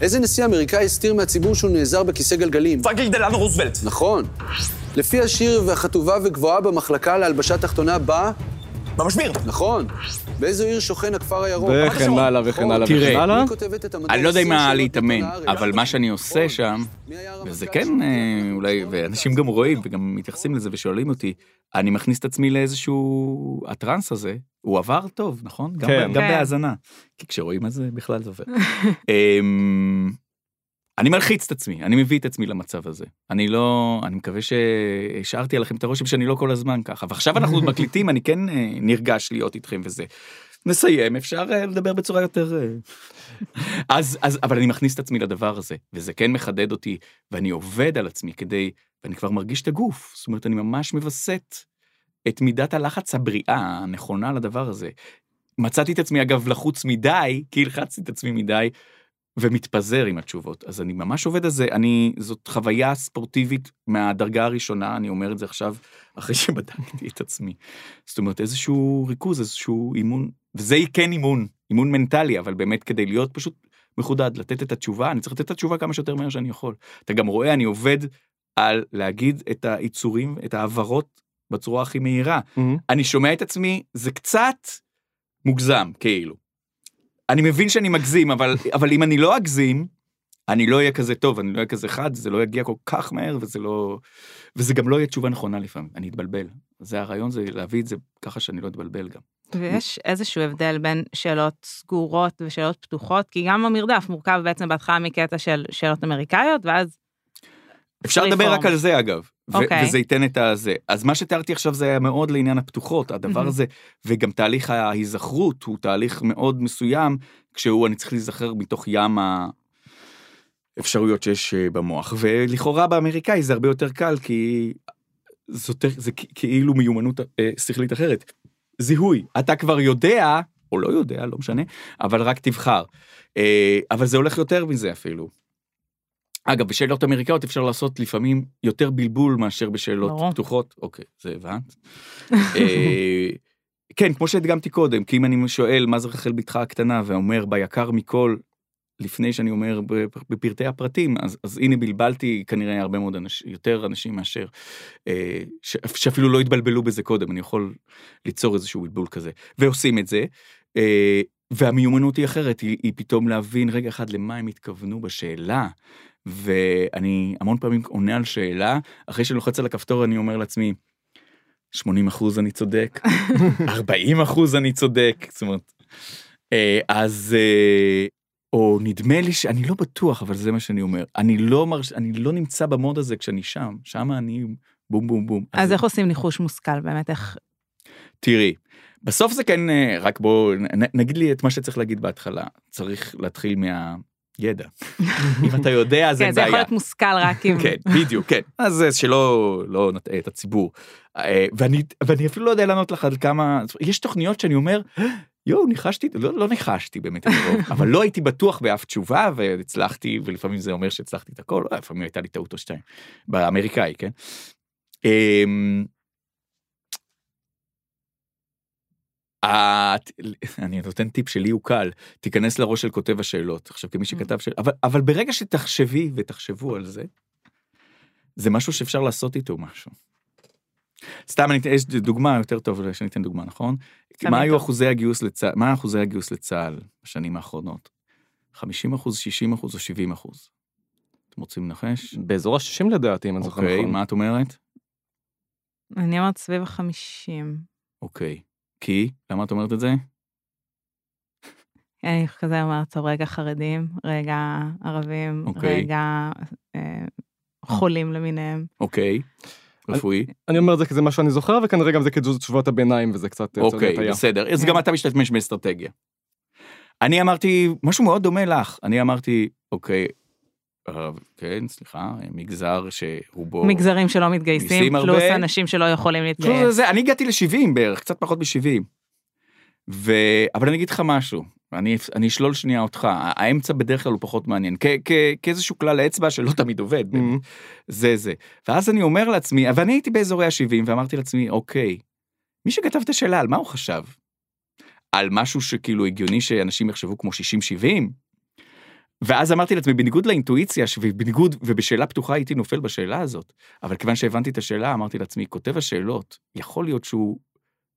איזה נשיא אמריקאי הסתיר מהציבור שהוא נעזר בכיסא גלגלים? פרנקליק דלנו רוזוולט, נכון. לפי השיר והחטובה וגבוהה במחלקה להלבשה תחתונה בא? במשביר, נכון. באיזו עיר שוכן הכפר הירוק? וכן. הלאה וכן הלאה תראה. וכן הלאה. המדע אני לא יודע של להתאמן? אבל מה שאני עושה שם, היה הרמטכ"ל וזה כן, אה? אולי, ואנשים גם רואים וגם מתייחסים לזה ושואלים אותי, אני מכניס את עצמי לאיזשהו, הטראנס הזה, הוא עבר טוב, נכון? גם כן. גם כן. בהאזנה. כי כשרואים את זה, בכלל זה עובר. אני מלחיץ את עצמי, אני מביא את עצמי למצב הזה. אני לא, אני מקווה שהשארתי עליכם את הרושם שאני לא כל הזמן ככה. ועכשיו אנחנו מקליטים, אני כן אה, נרגש להיות איתכם וזה. נסיים, אפשר אה, לדבר בצורה יותר... אה, אז, אז, אבל אני מכניס את עצמי לדבר הזה, וזה כן מחדד אותי, ואני עובד על עצמי כדי, ואני כבר מרגיש את הגוף. זאת אומרת, אני ממש מווסת את מידת הלחץ הבריאה הנכונה לדבר הזה. מצאתי את עצמי, אגב, לחוץ מדי, כי הלחצתי את עצמי מדי, ומתפזר עם התשובות. אז אני ממש עובד על זה, אני, זאת חוויה ספורטיבית מהדרגה הראשונה, אני אומר את זה עכשיו, אחרי שבדקתי את עצמי. זאת אומרת, איזשהו ריכוז, איזשהו אימון, וזה כן אימון, אימון מנטלי, אבל באמת כדי להיות פשוט מחודד, לתת את התשובה, אני צריך לתת את התשובה כמה שיותר מהר שאני יכול. אתה גם רואה, אני עובד על להגיד את היצורים, את ההבהרות בצורה הכי מהירה. מהמם. אני שומע את עצמי, זה קצת מוגזם, כאילו. אני מבין שאני מגזים, אבל, אבל אם אני לא אגזים, אני לא אהיה כזה טוב, אני לא אהיה כזה חד, זה לא יגיע כל כך מהר, וזה לא... וזה גם לא יהיה תשובה נכונה לפעמים, אני אתבלבל. זה הרעיון, זה להביא את זה ככה שאני לא אתבלבל גם. ויש איזשהו הבדל בין שאלות סגורות ושאלות פתוחות, כי גם המרדף מורכב בעצם בהתחלה מקטע של שאלות אמריקאיות, ואז אפשר לדבר. רק על זה אגב, ו- אוקיי. וזה ייתן את הזה. אז מה שתיארתי עכשיו זה היה מאוד לעניין הפתוחות, הדבר מהמם. הזה, וגם תהליך ההיזכרות הוא תהליך מאוד מסוים, כשהוא, אני צריך להיזכר מתוך ים האפשרויות שיש אה, במוח, ולכאורה באמריקאי זה הרבה יותר קל, כי זאת, זה כאילו מיומנות אה, שכלית אחרת. זיהוי, אתה כבר יודע, או לא יודע, לא משנה, אבל רק תבחר. אה, אבל זה הולך יותר מזה אפילו. אגב, בשאלות אמריקאיות אפשר לעשות לפעמים יותר בלבול מאשר בשאלות ברור. פתוחות. אוקיי, זה הבנת. אה, כן, כמו שהדגמתי קודם, כי אם אני שואל מה זה רחל בתך הקטנה ואומר ביקר מכל, לפני שאני אומר בפרטי הפרטים, אז, אז הנה בלבלתי כנראה הרבה מאוד אנשים, יותר אנשים מאשר, אה, ש, שאפילו לא התבלבלו בזה קודם, אני יכול ליצור איזשהו בלבול כזה. ועושים את זה, אה, והמיומנות היא אחרת, היא, היא פתאום להבין רגע אחד למה הם התכוונו בשאלה. ואני המון פעמים עונה על שאלה, אחרי שאני לוחץ על הכפתור אני אומר לעצמי, 80 אחוז אני צודק, 40 אחוז אני צודק, זאת אומרת, אה, אז, אה, או נדמה לי שאני לא בטוח, אבל זה מה שאני אומר, אני לא מרש... אני לא נמצא במוד הזה כשאני שם, שם אני בום בום בום. אז איך עושים ניחוש מושכל באמת, איך... תראי, בסוף זה כן, אה, רק בוא נ- נגיד לי את מה שצריך להגיד בהתחלה, צריך להתחיל מהידע. אם אתה יודע אז כן, אין זה יכול בעיה. להיות מושכל רק אם... כן, בדיוק, כן. אז שלא לא נטעה את הציבור. אה, ואני, ואני אפילו לא יודע לענות לך על כמה, יש תוכניות שאני אומר, יואו, ניחשתי, לא, לא ניחשתי באמת אבל לא הייתי בטוח באף תשובה והצלחתי, ולפעמים זה אומר שהצלחתי את הכל, אה, לפעמים הייתה לי טעות או שתיים, באמריקאי, כן? אמ, את- אני נותן טיפ שלי הוא קל, תיכנס לראש של כותב השאלות. עכשיו כמי שכתב שאלות, אבל, אבל ברגע שתחשבי ותחשבו על זה, זה משהו שאפשר לעשות איתו משהו. סתם אני אתן, יש דוגמה יותר טוב שאני אתן דוגמה, נכון? מה היו. אחוזי הגיוס לצה"ל, מה אחוזי הגיוס לצה"ל בשנים האחרונות? 50 אחוז, 60 אחוז או 70 אחוז? אתם רוצים לנחש? באזור ה-60 לדעתי, אם אני זוכר אוקיי, נכון. מה את אומרת? אני אומרת סביב החמישים. אוקיי. כי? למה את אומרת את זה? אני כזה אומרת, טוב, רגע חרדים, רגע ערבים, אוקיי. רגע אה, חולים למיניהם. אוקיי. רפואי. אני אומר את זה כי זה מה שאני זוכר, וכנראה גם זה כתשובות הביניים, וזה קצת... אוקיי. בסדר. אז. גם אתה משתמש באסטרטגיה. אני אמרתי משהו מאוד דומה לך. אני אמרתי, אוקיי, כן, סליחה, מגזר שרובו... מגזרים שלא מתגייסים, פלוס הרבה. אנשים שלא יכולים פשוט זה, להתגייס. זה, אני הגעתי ל-70 בערך, קצת פחות מ-70. ו... אבל אני אגיד לך משהו, אני, אני אשלול שנייה אותך, האמצע בדרך כלל הוא פחות מעניין, כ- כ- כאיזשהו כלל אצבע שלא תמיד עובד, Mhm. זה זה. ואז אני אומר לעצמי, ואני הייתי באזורי ה-70 ואמרתי לעצמי, אוקיי, מי שכתב את השאלה, על מה הוא חשב? על משהו שכאילו הגיוני שאנשים יחשבו כמו 60-70? ואז אמרתי לעצמי, בניגוד לאינטואיציה, ובניגוד, ובשאלה פתוחה הייתי נופל בשאלה הזאת, אבל כיוון שהבנתי את השאלה, אמרתי לעצמי, כותב השאלות, יכול להיות שהוא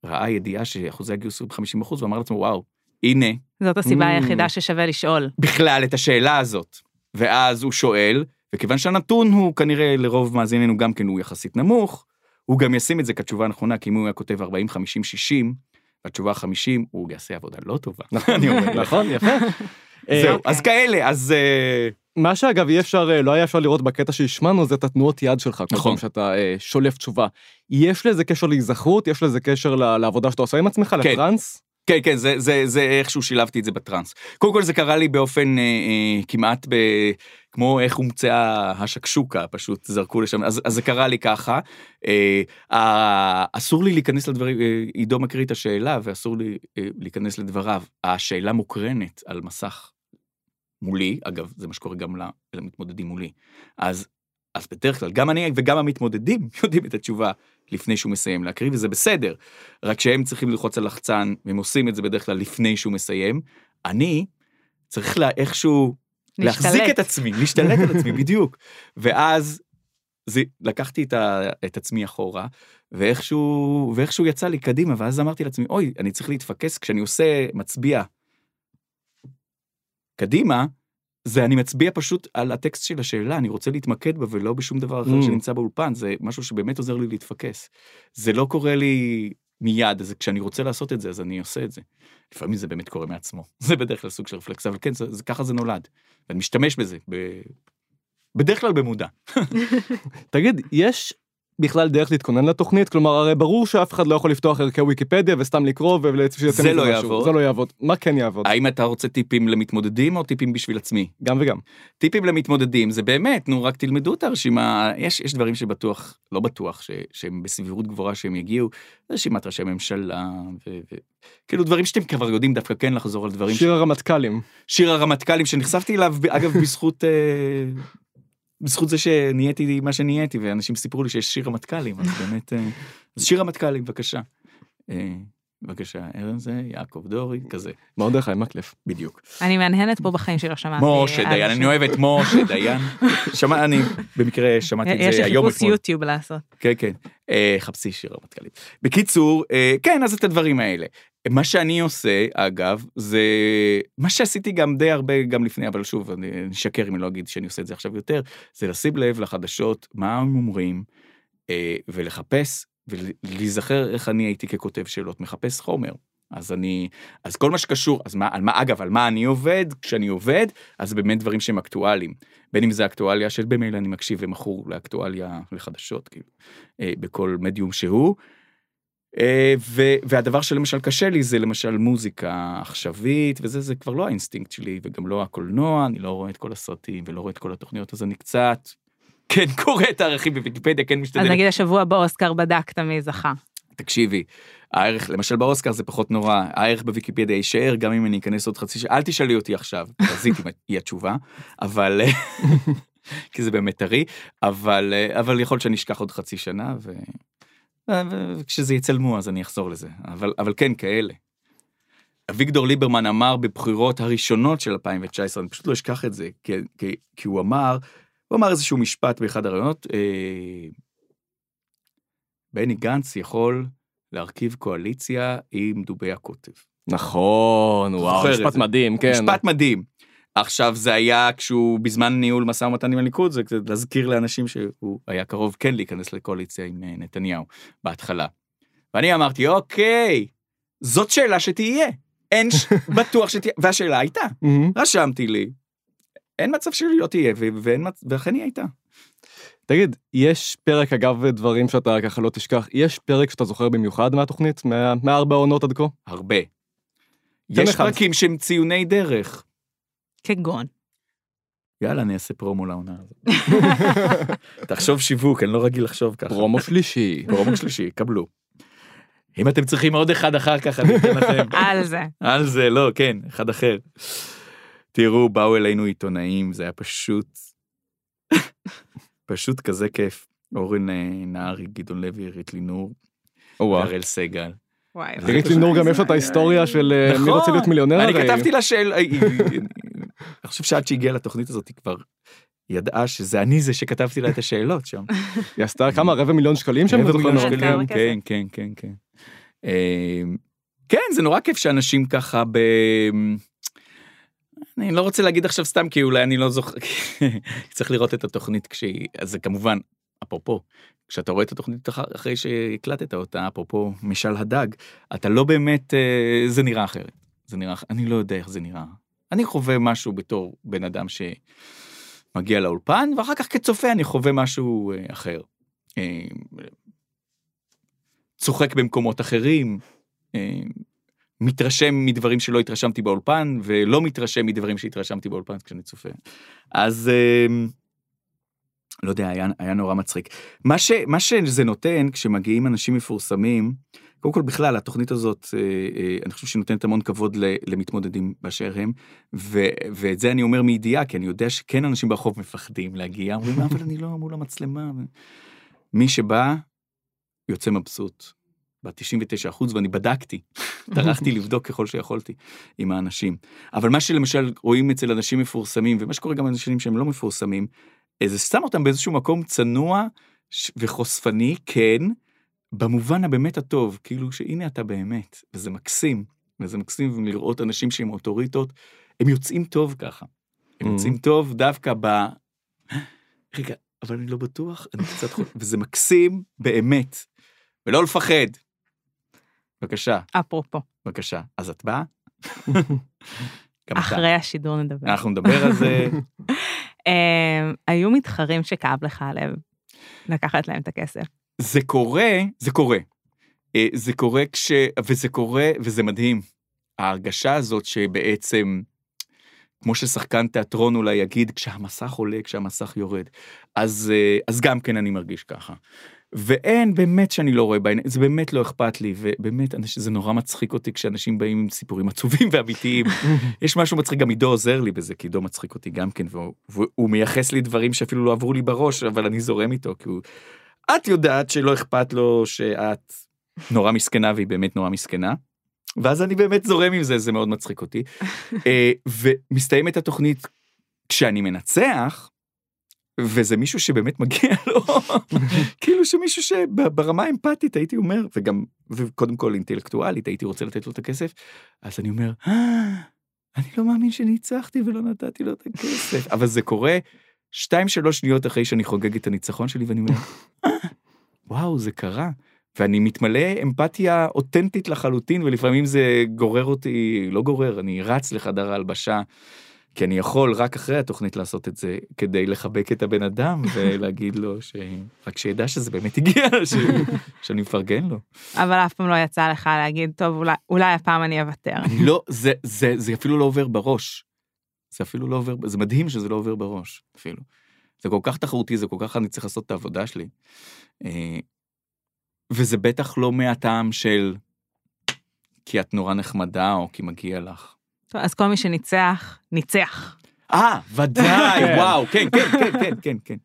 ראה ידיעה שאחוזי הגיוס הוא ב-50% ואמר לעצמו, וואו, הנה, זאת הסיבה Mm. היחידה ששווה לשאול. בכלל את השאלה הזאת. ואז הוא שואל, וכיוון שהנתון הוא כנראה לרוב מאזיננו גם כן הוא יחסית נמוך, הוא גם ישים את זה כתשובה הנכונה, כי אם הוא היה כותב 40, 50, 60, והתשובה 50, הוא יעשה עבודה לא טובה. לך. נכון, יפה. אה, זהו, אוקיי. אז כאלה, אז... אה, מה שאגב אי אפשר, אה, לא היה אפשר לראות בקטע שהשמענו, זה את התנועות יד שלך, כל נכון. פעם שאתה אה, שולף תשובה. יש לזה קשר להיזכרות? יש לזה קשר לעבודה שאתה עושה עם עצמך, כן. לטראנס? כן, כן, זה, זה, זה איכשהו שילבתי את זה בטראנס. קודם כל זה קרה לי באופן אה, אה, כמעט ב... כמו איך הומצאה השקשוקה, פשוט זרקו לשם, אז, אז זה קרה לי ככה. אה, אה, אסור לי להיכנס לדברים, אה, עידו מקריא את השאלה ואסור לי אה, להיכנס לדבריו. השאלה מוקרנת על מסך מולי, אגב, זה מה שקורה גם למתמודדים מולי. אז, אז בדרך כלל, גם אני וגם המתמודדים יודעים את התשובה לפני שהוא מסיים להקריא, וזה בסדר. רק שהם צריכים ללחוץ על לחצן, והם עושים את זה בדרך כלל לפני שהוא מסיים. אני צריך לה, איכשהו להחזיק להשתלט. את עצמי, להשתלט על עצמי, בדיוק. ואז זה, לקחתי את, ה, את עצמי אחורה, ואיכשהו, ואיכשהו יצא לי קדימה, ואז אמרתי לעצמי, אוי, אני צריך להתפקס כשאני עושה, מצביע קדימה, זה אני מצביע פשוט על הטקסט של השאלה, אני רוצה להתמקד בה ולא בשום דבר אחר Mm. שנמצא באולפן, זה משהו שבאמת עוזר לי להתפקס. זה לא קורה לי מיד, אז כשאני רוצה לעשות את זה, אז אני עושה את זה. לפעמים זה באמת קורה מעצמו, זה בדרך כלל סוג של רפלקס, אבל כן, זה, זה, ככה זה נולד. ואני משתמש בזה, ב, בדרך כלל במודע. תגיד, יש בכלל דרך להתכונן לתוכנית? כלומר, הרי ברור שאף אחד לא יכול לפתוח ערכי ויקיפדיה וסתם לקרוא ושיצא זה מזה לא משהו. יעבוד. זה לא יעבוד. מה כן יעבוד? האם אתה רוצה טיפים למתמודדים או טיפים בשביל עצמי? גם וגם. טיפים למתמודדים זה באמת נו רק תלמדו את הרשימה יש יש דברים שבטוח לא בטוח ש, שהם בסבירות גבוהה שהם יגיעו רשימת ראשי ממשלה ו, ו, כאילו דברים שאתם כבר יודעים דווקא כן לחזור על דברים שיר הרמטכ"לים. שיר הרמטכ"לים שנחשפתי אליו אגב בזכות אה, בזכות זה שנהייתי מה שנהייתי ואנשים סיפרו לי שיש שיר רמטכ"לים אז באמת אה, אז שיר רמטכ"לים בבקשה. אה, בבקשה ארן זה יעקב דורי כזה מרדכי מקלף. בדיוק. אני מהנהנת פה בחיים שלא שמעתי. משה על דיין. אני אוהב את משה דיין. שמע, אני במקרה שמעתי את יש זה לי היום חיפוש אתמול. יוטיוב לעשות. כן, כן. אה, חפשי שיר רמטכ"לים. בקיצור, אה, כן, אז את הדברים האלה. מה שאני עושה, אגב, זה מה שעשיתי גם די הרבה גם לפני, אבל שוב, אני אשקר אם אני לא אגיד שאני עושה את זה עכשיו יותר, זה לשים לב לחדשות, מה הם אומרים, אה, ולחפש ולהיזכר איך אני הייתי ככותב שאלות, מחפש חומר. אז אני, אז כל מה שקשור, אז מה, על מה, אגב, על מה אני עובד, כשאני עובד, אז באמת דברים שהם אקטואליים. בין אם זה אקטואליה של במילא אני מקשיב ומכור לאקטואליה לחדשות, כאילו, אה, בכל מדיום שהוא. אה, ו, והדבר שלמשל קשה לי זה למשל מוזיקה עכשווית וזה זה כבר לא האינסטינקט שלי וגם לא הקולנוע אני לא רואה את כל הסרטים ולא רואה את כל התוכניות אז אני קצת כן קורא את הערכים בוויקיפדיה כן אז משתדל נגיד השבוע באוסקר בדקת מי זכה. תקשיבי, הערך, למשל באוסקר זה פחות נורא, הערך בוויקיפדיה יישאר גם אם אני אכנס עוד חצי שעה, אל תשאלי אותי עכשיו, תחזית אם היא התשובה, אבל, כי זה באמת טרי, אבל, אבל יכול להיות שאני אשכח עוד חצי שנה, ו... וכשזה יצלמו אז אני אחזור לזה, אבל, אבל כן כאלה, אביגדור ליברמן אמר בבחירות הראשונות של 2019, אני פשוט לא אשכח את זה, כי, כי, כי הוא אמר, הוא אמר איזשהו משפט באחד הראיונות, אה, בני גנץ יכול להרכיב קואליציה עם דובי הקוטב. נכון, וואו, משפט זה. מדהים, כן. משפט מדהים. עכשיו זה היה כשהוא בזמן ניהול משא ומתן עם הליכוד, זה קצת להזכיר לאנשים שהוא היה קרוב כן להיכנס לקואליציה עם אה, נתניהו בהתחלה. ואני אמרתי, אוקיי, זאת שאלה שתהיה. אין ש... בטוח שתהיה, והשאלה הייתה. רשמתי לי, אין מצב שהיא לא תהיה, ואין מצ... ואכן היא הייתה. תגיד, יש פרק, אגב, דברים שאתה ככה לא תשכח, יש פרק שאתה זוכר במיוחד מהתוכנית, מה- מהארבע העונות עד כה? הרבה. יש אחד. פרקים שהם ציוני דרך. כגון. יאללה, אני אעשה פרומו לעונה הזאת. תחשוב שיווק, אני לא רגיל לחשוב ככה. פרומו שלישי. פרומו שלישי, קבלו. אם אתם צריכים עוד אחד אחר כך, אני אתן לכם. על זה. על זה, לא, כן, אחד אחר. תראו, באו אלינו עיתונאים, זה היה פשוט, פשוט כזה כיף. אורן אה, נהרי, גדעון לוי, עירית לינור. והראל סגל. וואי. עירית לינור גם יש לה את ההיסטוריה של אה, מי רוצה להיות מיליונר נכון. אני הרי. כתבתי לה שאל... אני חושב שעד שהגיעה לתוכנית הזאת היא כבר ידעה שזה אני זה שכתבתי לה את השאלות שם. היא עשתה כמה רבע מיליון שקלים שם? רבע מיליון בתוכניות? שקלים. כן, כן, כן, כן. כן, זה נורא כיף שאנשים ככה ב... אני לא רוצה להגיד עכשיו סתם כי אולי אני לא זוכר, צריך לראות את התוכנית כשהיא, אז זה כמובן, אפרופו, כשאתה רואה את התוכנית אח- אחרי שהקלטת אותה, אפרופו משל הדג, אתה לא באמת, אה, זה נראה אחרת. זה נראה, אני לא יודע איך זה נראה. אני חווה משהו בתור בן אדם שמגיע לאולפן, ואחר כך כצופה אני חווה משהו אה, אחר. אה, צוחק במקומות אחרים, מתרשם מדברים שלא התרשמתי באולפן, ולא מתרשם מדברים שהתרשמתי באולפן כשאני צופה. אז אה, לא יודע, היה, היה נורא מצחיק. מה, ש, מה שזה נותן כשמגיעים אנשים מפורסמים, קודם כל בכלל התוכנית הזאת, אה, אה, אני חושב שהיא נותנת המון כבוד למתמודדים באשר הם, ו, ואת זה אני אומר מידיעה, כי אני יודע שכן אנשים ברחוב מפחדים להגיע, אומרים, אבל אני לא מול המצלמה. מי שבא, יוצא מבסוט. ב-99 אחוז, ואני בדקתי, טרחתי לבדוק ככל שיכולתי עם האנשים. אבל מה שלמשל רואים אצל אנשים מפורסמים, ומה שקורה גם אנשים שהם לא מפורסמים, אה, זה שם אותם באיזשהו מקום צנוע וחושפני, כן, במובן הבאמת הטוב, כאילו שהנה אתה באמת, וזה מקסים, וזה מקסים לראות אנשים שהם אוטוריטות, הם יוצאים טוב ככה. הם Mhm. יוצאים טוב דווקא ב... רגע, אבל אני לא בטוח, אני קצת חושב, וזה מקסים באמת, ולא לפחד. בבקשה, אפרופו, בבקשה. אז את באה? גם אתה. אחרי השידור נדבר. אנחנו נדבר על זה. אמ, היו מתחרים שכאב לך הלב לקחת להם את הכסף. זה קורה, זה קורה. אה, זה קורה כש... וזה קורה, וזה מדהים. ההרגשה הזאת שבעצם, כמו ששחקן תיאטרון אולי יגיד, כשהמסך עולה, כשהמסך יורד. אז, אה, אז גם כן אני מרגיש ככה. ואין, באמת שאני לא רואה בעיניים, זה באמת לא אכפת לי, ובאמת, אנש- זה נורא מצחיק אותי כשאנשים באים עם סיפורים עצובים ואמיתיים. יש משהו מצחיק, גם עידו עוזר לי בזה, כי עידו מצחיק אותי גם כן, והוא, והוא מייחס לי דברים שאפילו לא עברו לי בראש, אבל אני זורם איתו, כי הוא... את יודעת שלא אכפת לו שאת נורא מסכנה, והיא באמת נורא מסכנה. ואז אני באמת זורם עם זה, זה מאוד מצחיק אותי. אה, ומסתיימת התוכנית כשאני מנצח, וזה מישהו שבאמת מגיע לו, כאילו שמישהו שברמה האמפתית הייתי אומר, וגם, וקודם כל אינטלקטואלית, הייתי רוצה לתת לו את הכסף, אז אני אומר, "אה, אני לא מאמין שניצחתי ולא נתתי לו את הכסף. אבל זה קורה שתיים, שלוש שניות אחרי שאני חוגג את הניצחון שלי, ואני אומר, "אה, וואו, זה קרה. ואני מתמלא אמפתיה אותנטית לחלוטין, ולפעמים זה גורר אותי, לא גורר, אני רץ לחדר ההלבשה, כי אני יכול רק אחרי התוכנית לעשות את זה, כדי לחבק את הבן אדם ולהגיד לו ש... רק שידע שזה באמת הגיע, ש... שאני מפרגן לו. אבל אף פעם לא יצא לך להגיד, טוב, אולי, אולי הפעם אני אוותר. לא, זה, זה, זה אפילו לא עובר בראש. זה אפילו לא עובר, זה מדהים שזה לא עובר בראש, אפילו. זה כל כך תחרותי, זה כל כך אני צריך לעשות את העבודה שלי. אה, וזה בטח לא מהטעם של כי את נורא נחמדה או כי מגיע לך. טוב, אז כל מי שניצח, ניצח. אה, ודאי, כן. וואו, כן, כן, כן, כן, כן, כן.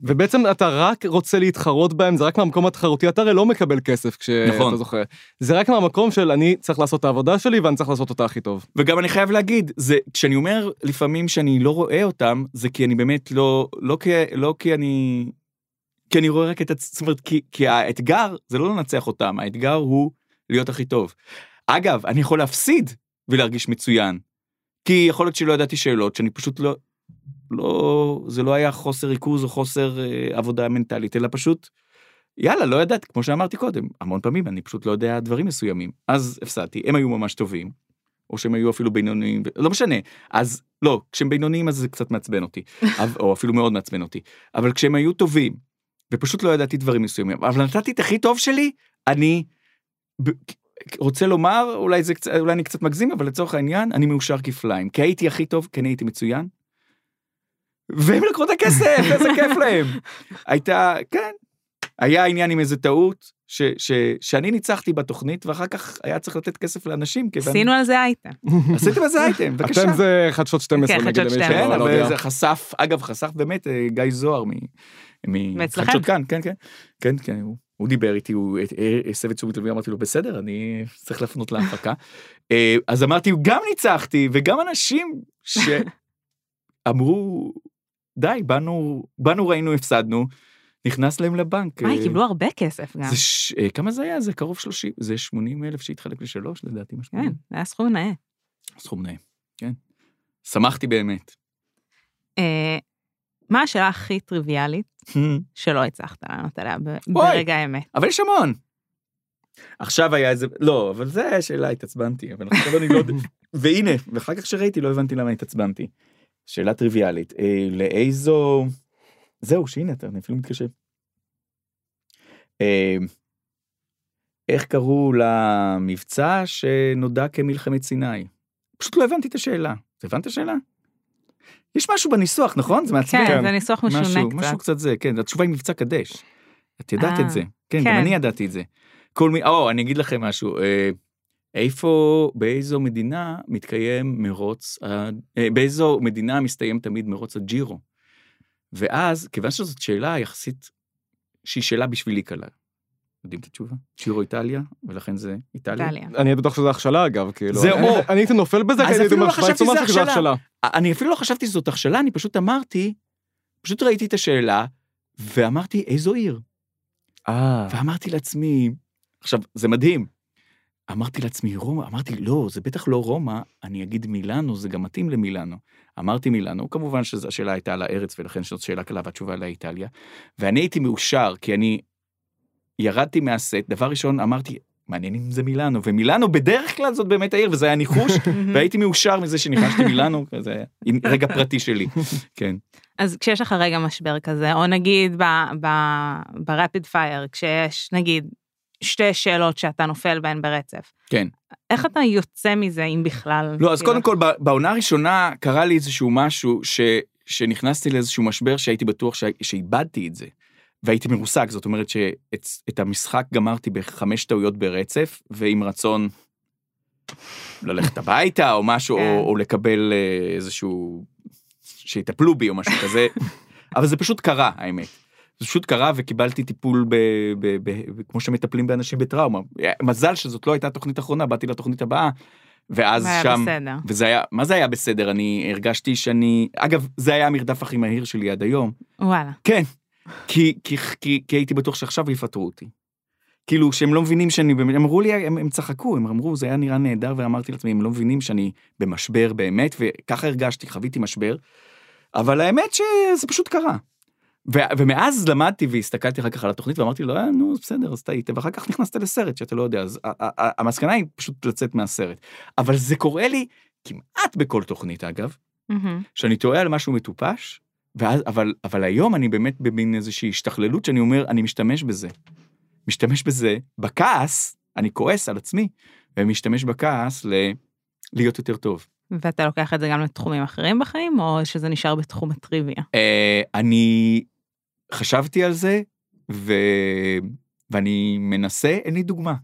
ובעצם אתה רק רוצה להתחרות בהם, זה רק מהמקום התחרותי, אתה הרי לא מקבל כסף כשאתה נכון. זוכה. זה רק מהמקום של אני צריך לעשות את העבודה שלי ואני צריך לעשות אותה הכי טוב. וגם אני חייב להגיד, זה, כשאני אומר לפעמים שאני לא רואה אותם, זה כי אני באמת לא, לא כי, לא כי אני, כי אני רואה רק את זאת אומרת, כי, כי האתגר זה לא לנצח אותם, האתגר הוא להיות הכי טוב. אגב, אני יכול להפסיד ולהרגיש מצוין, כי יכול להיות שלא ידעתי שאלות, שאני פשוט לא, לא, זה לא היה חוסר ריכוז או חוסר אה, עבודה מנטלית, אלא פשוט, יאללה, לא ידעתי, כמו שאמרתי קודם, המון פעמים אני פשוט לא יודע דברים מסוימים. אז הפסדתי, הם היו ממש טובים, או שהם היו אפילו בינוניים, לא משנה. אז לא, כשהם בינוניים אז זה קצת מעצבן אותי, או אפילו מאוד מעצבן אותי. אבל כשהם היו טובים, ופשוט לא ידעתי דברים מסוימים, אבל נתתי את הכי טוב שלי, אני רוצה לומר, אולי, זה, אולי אני קצת מגזים, אבל לצורך העניין, אני מאושר כפליים. כי הייתי הכי טוב, כי אני הייתי מצוין. והם לקחו את הכסף, איזה כיף להם. הייתה, כן, היה עניין עם איזה טעות, ש, ש, שאני ניצחתי בתוכנית, ואחר כך היה צריך לתת כסף לאנשים, כיוון... עשינו על זה אייטם. עשיתם איזה אייטם, בבקשה. אתם זה חדשות 12 כן, נגיד חדשות למי 12. כן, שלא אבל. זה חשף, אגב, חשף באמת אה, גיא זוהר מ... מ- מאצלכם. חדשות כאן, כן, כן, כן, כן, הוא, הוא דיבר איתי, הוא אה, הסב את תשומת לבי, אמרתי לו, בסדר, אני צריך להפנות להפקה. אה, אז אמרתי, גם ניצחתי, וגם אנשים שאמרו, די, באנו, באנו, ראינו, הפסדנו, נכנס להם לבנק. וואי, אה, קיבלו הרבה כסף גם. זה ש... אה, כמה זה היה? זה קרוב 30, זה 80 אלף שהתחלק לשלוש, לדעתי, משהו. כן, זה היה סכום נאה. סכום נאה, כן. שמחתי באמת. מה השאלה הכי טריוויאלית שלא הצלחת לענות עליה. ברגע האמת? אבל יש המון. עכשיו היה איזה, לא, אבל זה השאלה, התעצבנתי, אבל עכשיו אני לא יודע. והנה, ואחר כך שראיתי לא הבנתי למה התעצבנתי. שאלה טריוויאלית, אה, לאיזו... זהו, שהנה אתה, אני אפילו מתקשר. אה, איך קראו למבצע שנודע כמלחמת סיני? פשוט לא הבנתי את השאלה. אתה הבנת את השאלה? יש משהו בניסוח, נכון? זה מעצבן. כן, זה ניסוח משונה משהו, קצת. משהו קצת זה, כן, התשובה היא מבצע קדש. את ידעת אה, את זה. כן, גם כן. אני ידעתי את זה. כל מי, או, אני אגיד לכם משהו, אה, איפה, באיזו מדינה מתקיים מרוץ, אה, באיזו מדינה מסתיים תמיד מרוץ הג'ירו? ואז, כיוון שזאת שאלה יחסית, שהיא שאלה בשבילי קלה. יודעים את התשובה? ג'ירו איטליה, ולכן זה איטליה. אני בטוח שזה הכשלה אגב, כאילו. זה או. אני הייתי נופל בזה, אז כי הייתי אפילו אומר לא שווייץ אומרת שזה הכשלה. אני אפילו לא חשבתי שזאת הכשלה, אני פשוט אמרתי, פשוט ראיתי את השאלה, ואמרתי, איזו עיר? אה. ואמרתי לעצמי, עכשיו, זה מדהים. אמרתי לעצמי, רומא, אמרתי, לא, זה בטח לא רומא, אני אגיד מילאנו, זה גם מתאים למילאנו. אמרתי מילאנו, כמובן שהשאלה הייתה על הארץ, ולכן זאת שאלה קלה, והתשובה עליה איטליה. ואני הייתי מאושר, כי אני ירדתי מהסט, דבר ראשון, אמרתי, מעניין אם זה מילאנו, ומילאנו בדרך כלל זאת באמת העיר, וזה היה ניחוש, והייתי מאושר מזה שניחשתי מילאנו, זה היה רגע פרטי שלי, כן. אז כשיש לך רגע משבר כזה, או נגיד ברפיד פייר, כשיש נגיד שתי שאלות שאתה נופל בהן ברצף, כן. איך אתה יוצא מזה, אם בכלל? לא, אז כאילו? קודם כל, בעונה הראשונה קרה לי איזשהו משהו ש, שנכנסתי לאיזשהו משבר שהייתי בטוח ש, שאיבדתי את זה. והייתי מרוסק, זאת אומרת שאת את המשחק גמרתי בחמש טעויות ברצף, ועם רצון ללכת הביתה או משהו, כן. או, או לקבל אה, איזשהו, שיטפלו בי או משהו כזה, אבל זה פשוט קרה, האמת. זה פשוט קרה וקיבלתי טיפול ב, ב, ב, ב, כמו שמטפלים באנשים בטראומה. מזל שזאת לא הייתה תוכנית אחרונה, באתי לתוכנית הבאה, ואז היה שם, בסדר. וזה היה, מה זה היה בסדר? אני הרגשתי שאני, אגב, זה היה המרדף הכי מהיר שלי עד היום. וואלה. כן, כי, כי, כי, כי הייתי בטוח שעכשיו יפטרו אותי. כאילו, שהם לא מבינים שאני, באמת- הם אמרו לי, הם, הם צחקו, הם אמרו, זה היה נראה נהדר, ואמרתי לעצמי, הם לא מבינים שאני במשבר באמת, וככה הרגשתי, חוויתי משבר, אבל האמת שזה פשוט קרה. ו- ומאז למדתי והסתכלתי אחר כך על התוכנית ואמרתי לו, אה, נו, בסדר, אז טעית, ואחר כך נכנסת לסרט שאתה לא יודע, אז המסקנה היא פשוט לצאת מהסרט. אבל זה קורה לי כמעט בכל תוכנית, אגב, מהמם. שאני טועה על משהו מטופש, ואז, אבל, אבל היום אני באמת במין איזושהי השתכללות שאני אומר, אני משתמש בזה. משתמש בזה, בכעס, אני כועס על עצמי, ומשתמש בכעס ל... להיות יותר טוב. ואתה לוקח את זה גם לתחומים אחרים בחיים, או שזה נשאר בתחום הטריוויה? אה, אני חשבתי על זה, ו... ואני מנסה, אין לי דוגמה.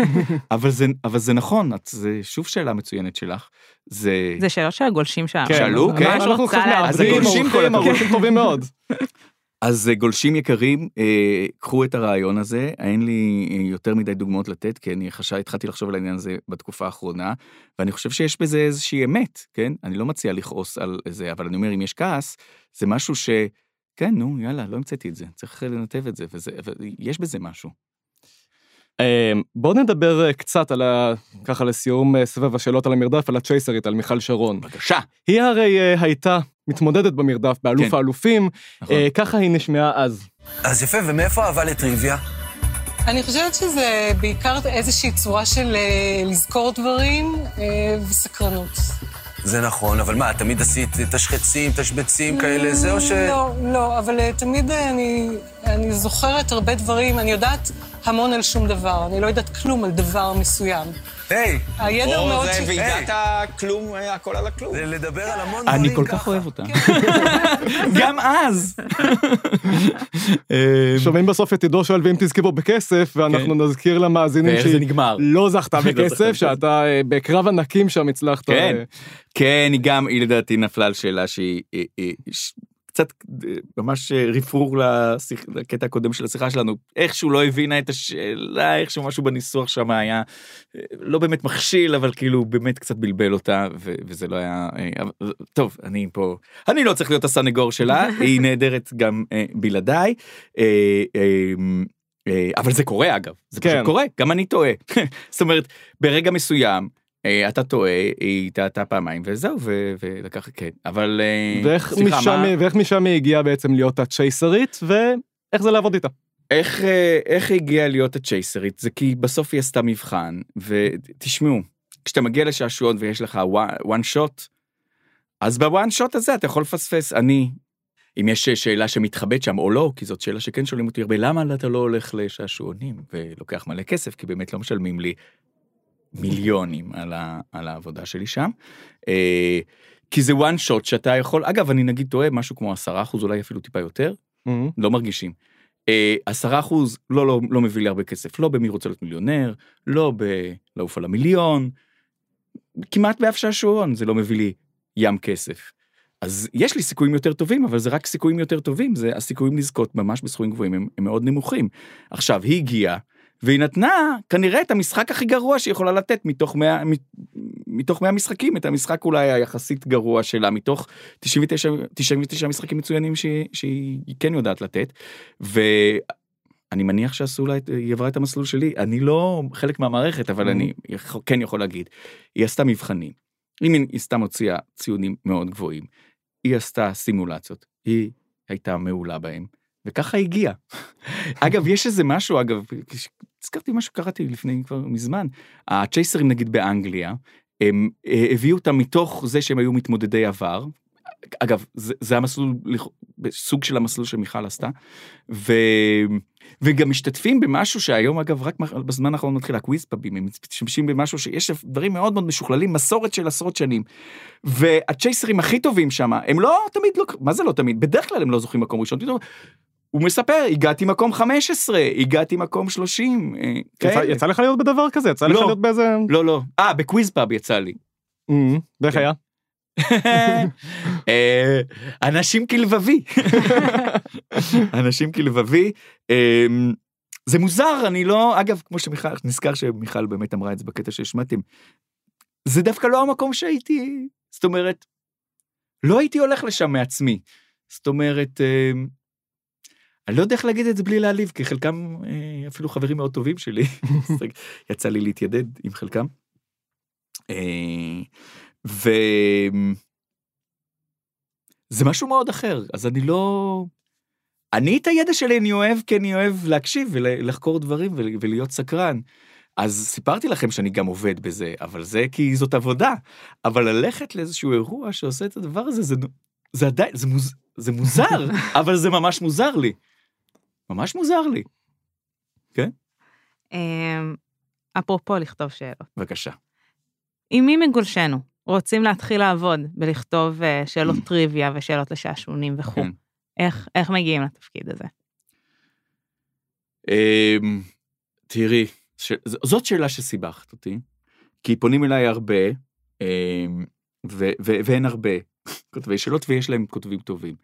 אבל, זה, אבל זה נכון, את, זה שוב שאלה מצוינת שלך. זה... זה שאלות של הגולשים שלנו. שאלו, אז כן. אנחנו כל עורכים, הכבוד. ערוכים טובים מאוד. אז אה, גולשים יקרים, אה, קחו את הרעיון הזה, אין לי אה, יותר מדי דוגמאות לתת, כי אני חשב, התחלתי לחשוב על העניין הזה בתקופה האחרונה, ואני חושב שיש בזה איזושהי אמת, כן? אני לא מציע לכעוס על זה, אבל אני אומר, אם יש כעס, זה משהו ש... כן, נו, יאללה, לא המצאתי את זה, צריך לנתב את זה, וזה, ויש בזה משהו. בואו נדבר אה, קצת על ה... ככה לסיום אה, סבב השאלות על המרדף, על הצ'ייסרית, על מיכל שרון. בבקשה. היא הרי אה, הייתה מתמודדת במרדף באלוף כן. האלופים, נכון. ככה היא נשמעה אז. אז יפה, ומאיפה אהבה לטריוויה? אני חושבת שזה בעיקר איזושהי צורה של לזכור דברים וסקרנות. זה נכון, אבל מה, תמיד עשית תשחצים, תשבצים כאלה, זה או ש... לא, לא, אבל אה, תמיד אה, אני, אני זוכרת הרבה דברים, אני יודעת המון על שום דבר, אני לא יודעת כלום על דבר מסוים. היי, הידע הוא מאוד... או זה ועידת הכלום, אה, הכל על הכלום. זה לדבר על המון דברים אני כל כך ככה. אוהב אותה. גם אז. שומעים בסוף את עידו שואל ואם תזכרו בכסף, ואנחנו נזכיר למאזינים כן. ואיך זה שהיא נגמר. לא זכתה לא בכסף. שאתה אה, בקרב ענקים שם הצלחת. כן, אה, כן, היא גם, היא לדעתי נפלה על שאלה שהיא קצת ממש אה, רפרור לשיח- לקטע הקודם של השיחה שלנו, איכשהו לא הבינה את השאלה, איכשהו משהו בניסוח שם היה אה, לא באמת מכשיל, אבל כאילו באמת קצת בלבל אותה, ו- וזה לא היה... אה, טוב, אני פה, אני לא צריך להיות הסנגור שלה, היא נהדרת גם אה, בלעדיי. אה, אה, אה, אבל זה קורה אגב, זה פשוט כן. קורה, גם אני טועה. זאת אומרת, ברגע מסוים, אתה טועה, היא טעתה פעמיים וזהו, ולקח, כן, אבל... אה, ואיך סליחה, משם, מה- ואיך משם היא הגיעה בעצם להיות הצ'ייסרית, ואיך זה לעבוד איתה. איך, אה, איך היא הגיעה להיות הצ'ייסרית? זה כי בסוף היא עשתה מבחן, ותשמעו, כשאתה מגיע לשעשועון ויש לך one shot, אז בוואן שוט הזה אתה יכול לפספס. אני, אם יש שאלה שמתחבאת שם או לא, כי זאת שאלה שכן שואלים אותי הרבה, למה אתה לא הולך לשעשועונים ולוקח מלא כסף, כי באמת לא משלמים לי מיליונים על, ה, על העבודה שלי שם. אה, כי זה one shot שאתה יכול, אגב, אני נגיד טועה, משהו כמו 10 אחוז, אולי אפילו טיפה יותר, לא מרגישים. אה, עשרה אחוז לא, לא, לא מביא לי הרבה כסף, לא במי רוצה להיות מיליונר, לא בלעוף על המיליון, כמעט באף שעשועון זה לא מביא לי ים כסף. אז יש לי סיכויים יותר טובים, אבל זה רק סיכויים יותר טובים, זה הסיכויים לזכות ממש בסכומים גבוהים הם, הם מאוד נמוכים. עכשיו, היא הגיעה, והיא נתנה כנראה את המשחק הכי גרוע שהיא יכולה לתת מתוך 100, מתוך 100 משחקים, את המשחק אולי היחסית גרוע שלה, מתוך 99, 99 משחקים מצוינים שהיא, שהיא כן יודעת לתת. ואני מניח שעשו לה, היא עברה את המסלול שלי, אני לא חלק מהמערכת, אבל אני יכול- כן יכול להגיד, היא עשתה מבחנים. אם היא סתם הוציאה ציונים מאוד גבוהים, היא עשתה סימולציות, היא הייתה מעולה בהם, וככה היא הגיעה. אגב, יש איזה משהו, אגב, הזכרתי משהו שקראתי לפני כבר מזמן, הצ'ייסרים נגיד באנגליה, הם אה, הביאו אותם מתוך זה שהם היו מתמודדי עבר. אגב, זה, זה המסלול, סוג של המסלול שמיכל עשתה, ו, וגם משתתפים במשהו שהיום אגב רק בזמן האחרון מתחיל הקוויז פאבים, הם משתמשים במשהו שיש דברים מאוד מאוד משוכללים, מסורת של עשרות שנים. והצ'ייסרים הכי טובים שם, הם לא תמיד, לא, מה זה לא תמיד? בדרך כלל הם לא זוכים מקום ראשון. הוא מספר, הגעתי מקום 15, הגעתי מקום 30, אה, יצא, לך להיות בדבר כזה? יצא לך לא. להיות באיזה... לא, לא. אה, בקוויז פאב יצא לי. ואיך. היה? אה, אנשים כלבבי. אנשים כלבבי. אה, זה מוזר, אני לא, אגב, כמו שמיכל, נזכר שמיכל באמת אמרה את זה בקטע שהשמעתם, זה דווקא לא המקום שהייתי, זאת אומרת, לא הייתי הולך לשם מעצמי. זאת אומרת, אני לא יודע איך להגיד את זה בלי להעליב, כי חלקם אה, אפילו חברים מאוד טובים שלי. יצא לי להתיידד עם חלקם. אה, ו... זה משהו מאוד אחר, אז אני לא... אני את הידע שלי אני אוהב כי אני אוהב להקשיב ולחקור דברים ול- ולהיות סקרן. אז סיפרתי לכם שאני גם עובד בזה, אבל זה כי זאת עבודה. אבל ללכת לאיזשהו אירוע שעושה את הדבר הזה, זה, זה עדיין, זה, מוז, זה מוזר, אבל זה ממש מוזר לי. ממש מוזר לי. אמ, אפרופו לכתוב שאלות. בבקשה. עם מי מגולשנו רוצים להתחיל לעבוד בלכתוב אה, שאלות טריוויה ושאלות לשעשועונים וכו'? כן. איך, איך מגיעים לתפקיד הזה? אמ, תראי, ש... זאת שאלה שסיבכת אותי, כי פונים אליי הרבה, אמ, ו... ו... ואין הרבה כותבי שאלות, ויש להם כותבים טובים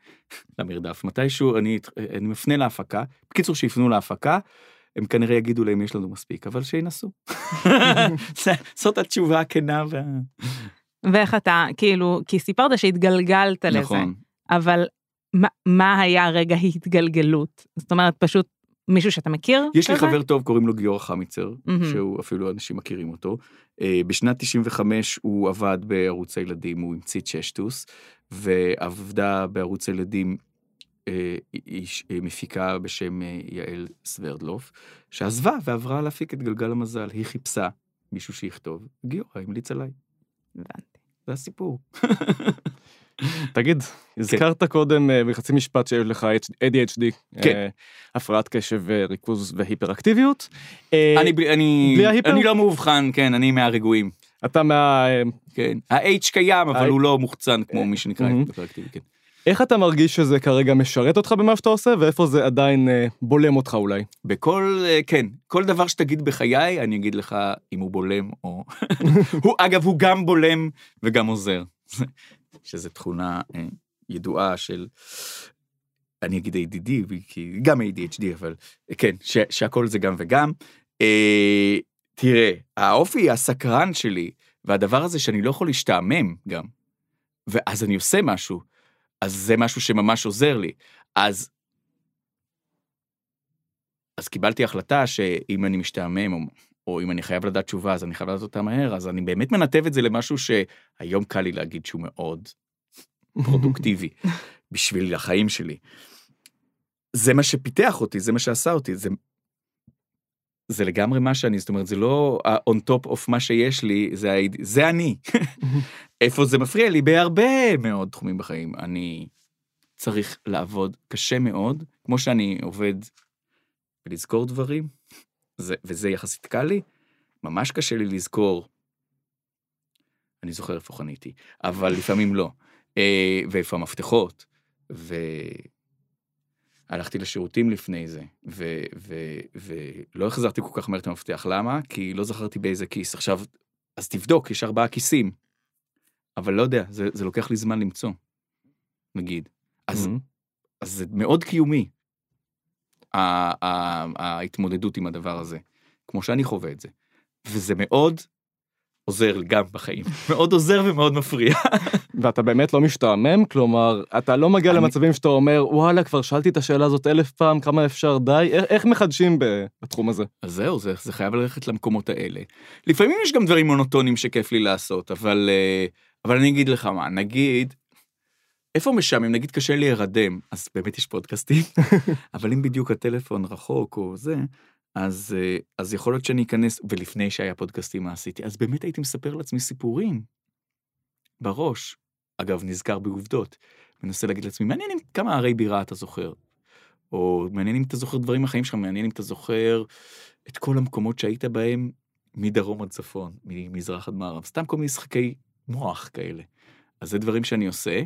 למרדף. מתישהו אני, אני מפנה להפקה, בקיצור שיפנו להפקה, הם כנראה יגידו להם יש לנו מספיק, אבל שינסו. זאת התשובה הכנה וה... ואיך אתה, כאילו, כי סיפרת שהתגלגלת לזה, נכון. אבל מה, מה היה רגע ההתגלגלות? זאת אומרת, פשוט מישהו שאתה מכיר? יש לי כזה? חבר טוב, קוראים לו גיורא חמיצר, מהמם. שהוא אפילו אנשים מכירים אותו. אה, בשנת 95 הוא עבד בערוץ הילדים, הוא המציא צ'שטוס, ועבדה בערוץ הילדים איש אה, מפיקה בשם אה, יעל סברדלוף, שעזבה ועברה להפיק את גלגל המזל. היא חיפשה מישהו שיכתוב, גיורא המליץ עליי. הבנתי. זה הסיפור. תגיד, הזכרת קודם אה, בחצי משפט שיש לך ADHD, כן. אה, הפרעת קשב וריכוז והיפראקטיביות. אה, אני, אני, בלי ההיפר? אני לא מאובחן, כן, אני מהרגועים. אתה מה... כן. ה-H קיים, אבל ה- הוא לא מוחצן כמו מי שנקרא מהמם. היפראקטיבי, כן. איך אתה מרגיש שזה כרגע משרת אותך במה שאתה עושה, ואיפה זה עדיין אה, בולם אותך אולי? בכל, אה, כן, כל דבר שתגיד בחיי, אני אגיד לך אם הוא בולם או... הוא, אגב, הוא גם בולם וגם עוזר. שזו תכונה אה, ידועה של... אני אגיד ADD, כי גם ADHD, אבל כן, ש, שהכל זה גם וגם. אה, תראה, האופי הסקרן שלי, והדבר הזה שאני לא יכול להשתעמם גם, ואז אני עושה משהו, אז זה משהו שממש עוזר לי. אז אז קיבלתי החלטה שאם אני משתעמם, או, או אם אני חייב לדעת תשובה, אז אני חייב לדעת אותה מהר, אז אני באמת מנתב את זה למשהו שהיום קל לי להגיד שהוא מאוד פרודוקטיבי בשביל החיים שלי. זה מה שפיתח אותי, זה מה שעשה אותי, זה, זה לגמרי מה שאני, זאת אומרת, זה לא ה-on top of מה שיש לי, זה, זה אני. איפה זה מפריע לי? בהרבה מאוד תחומים בחיים. אני צריך לעבוד קשה מאוד, כמו שאני עובד ולזכור דברים, זה, וזה יחסית קל לי, ממש קשה לי לזכור. אני זוכר איפה חניתי, אבל לפעמים לא. אה, ואיפה המפתחות, והלכתי לשירותים לפני זה, ו... ו... ולא החזרתי כל כך מהר את המפתח. למה? כי לא זכרתי באיזה כיס. עכשיו, אז תבדוק, יש ארבעה כיסים. אבל לא יודע, זה, זה לוקח לי זמן למצוא, נגיד. אז, Mhm. אז זה מאוד קיומי, ההתמודדות עם הדבר הזה, כמו שאני חווה את זה. וזה מאוד עוזר גם בחיים. מאוד עוזר ומאוד מפריע. ואתה באמת לא משתעמם? כלומר, אתה לא מגיע אני- למצבים שאתה אומר, וואלה, כבר שאלתי את השאלה הזאת אלף פעם, כמה אפשר, די? איך, איך מחדשים בתחום הזה? אז זהו, זה, זה חייב ללכת למקומות האלה. לפעמים יש גם דברים מונוטונים שכיף לי לעשות, אבל, אה, אבל אני אגיד לך מה, נגיד, איפה משעמם? נגיד קשה להירדם, אז באמת יש פודקאסטים, אבל אם בדיוק הטלפון רחוק או זה, אז, אה, אז יכול להיות שאני אכנס, ולפני שהיה פודקאסטים מה עשיתי, אז באמת הייתי מספר לעצמי סיפורים בראש. אגב, נזכר בעובדות. מנסה להגיד לעצמי, מעניין אם כמה ערי בירה אתה זוכר. או מעניין אם אתה זוכר דברים מהחיים שלך, מעניין אם אתה זוכר את כל המקומות שהיית בהם מדרום עד צפון, ממזרח עד מערב, סתם כל מיני משחקי מוח כאלה. אז זה דברים שאני עושה,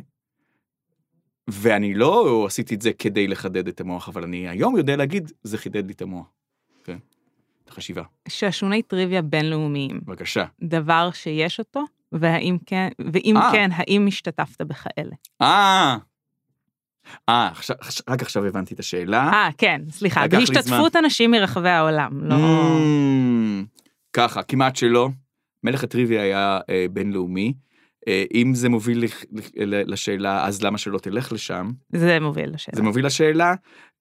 ואני לא עשיתי את זה כדי לחדד את המוח, אבל אני היום יודע להגיד, זה חידד לי את המוח. כן, את החשיבה. שעשוני טריוויה בינלאומיים, בבקשה. דבר שיש אותו, והאם כן, ואם אה. כן, האם השתתפת בכאלה? אה, אה, רק עכשיו הבנתי את השאלה. אה, כן, סליחה, בהשתתפות אנשים מרחבי העולם, לא... Mm, ככה, כמעט שלא. מלך הטריוויה היה אה, בינלאומי. אה, אם זה מוביל לשאלה, אז למה שלא תלך לשם? זה מוביל לשאלה. זה מוביל לשאלה.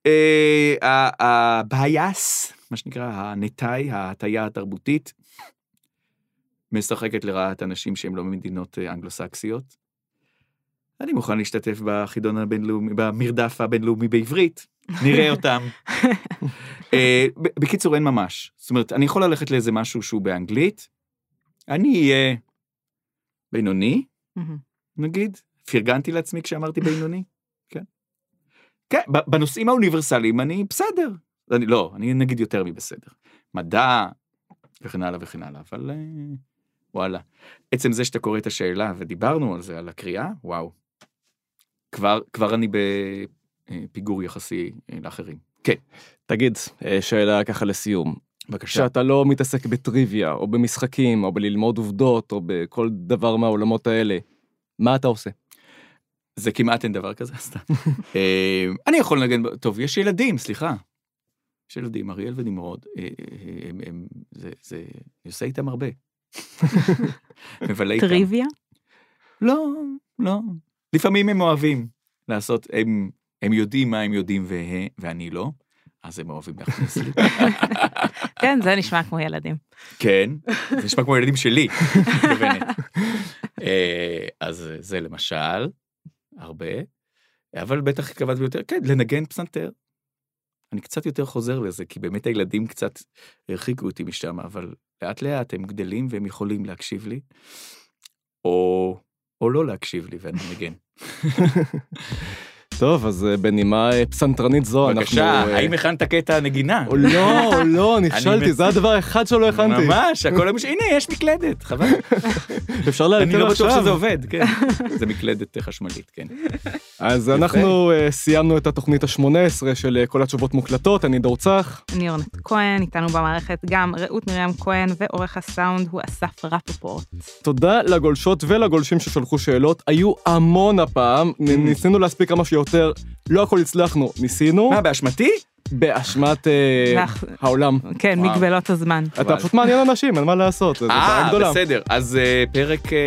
אה, הבייס, מה שנקרא, הנטאי, ההטייה התרבותית, משחקת לרעת אנשים שהם לא ממדינות אה, אנגלוסקסיות. אני מוכן להשתתף בחידון הבינלאומי, במרדף הבינלאומי בעברית, נראה אותם. בקיצור, אין ממש. זאת אומרת, אני יכול ללכת לאיזה משהו שהוא באנגלית, אני אהיה בינוני. נגיד, פרגנתי לעצמי כשאמרתי בינוני, כן. כן, ב- בנושאים האוניברסליים אני בסדר. אני לא, אני נגיד יותר מבסדר. מדע וכן הלאה וכן הלאה, אבל אה, וואלה. עצם זה שאתה קורא את השאלה, ודיברנו על זה, על הקריאה, וואו. כבר, כבר אני בפיגור יחסי אה, לאחרים. כן, תגיד, אה, שאלה ככה לסיום. בבקשה. כשאתה לא מתעסק בטריוויה, או במשחקים, או בללמוד עובדות, או בכל דבר מהעולמות האלה, מה אתה עושה? זה כמעט אין דבר כזה, סתם. אה, אני יכול לנגן, טוב, יש ילדים, סליחה. יש ילדים, אריאל ונמרוד, אה, אה, הם, הם, זה, זה, אני עושה איתם הרבה. מבלה איתם. טריוויה? לא, לא. לפעמים הם אוהבים לעשות, הם, הם יודעים מה הם יודעים ואני לא, אז הם אוהבים להכניס לי. כן, זה נשמע כמו ילדים. כן, זה נשמע כמו ילדים שלי. אה, אז זה למשל, הרבה, אבל בטח התכוונת ביותר, כן, לנגן פסנתר. אני קצת יותר חוזר לזה, כי באמת הילדים קצת הרחיקו אותי משם, אבל לאט לאט הם גדלים והם יכולים להקשיב לי, או, או לא להקשיב לי ואני מנגן. טוב, אז אה, בנימה אה, פסנתרנית זו, אנחנו... בבקשה, אה, האם הכנת קטע הנגינה? או לא, לא, אני נכשלתי, זה הדבר האחד שלא הכנתי. ממש, הכל מש... הנה, יש מקלדת, חבל. אפשר אני לאלתר לא בטוח עכשיו. שזה עובד, כן. זה מקלדת חשמלית, כן. אז אנחנו סיימנו את התוכנית ה-18 של כל התשובות מוקלטות, אני דור צח. אני אורנת כהן, איתנו במערכת גם רעות מרים כהן, ועורך הסאונד הוא אסף רפפורט. תודה לגולשות ולגולשים ששלחו שאלות, היו המון הפעם, נ- ניסינו להספיק כמה שיותר, לא הכל הצלחנו, ניסינו, מה, באשמתי? באשמת אה, העולם. כן. מגבלות הזמן. אתה פשוט מעניין אנשים, אין מה לעשות, זו בעיה אה, גדולה. בסדר, אז אה, פרק, אה,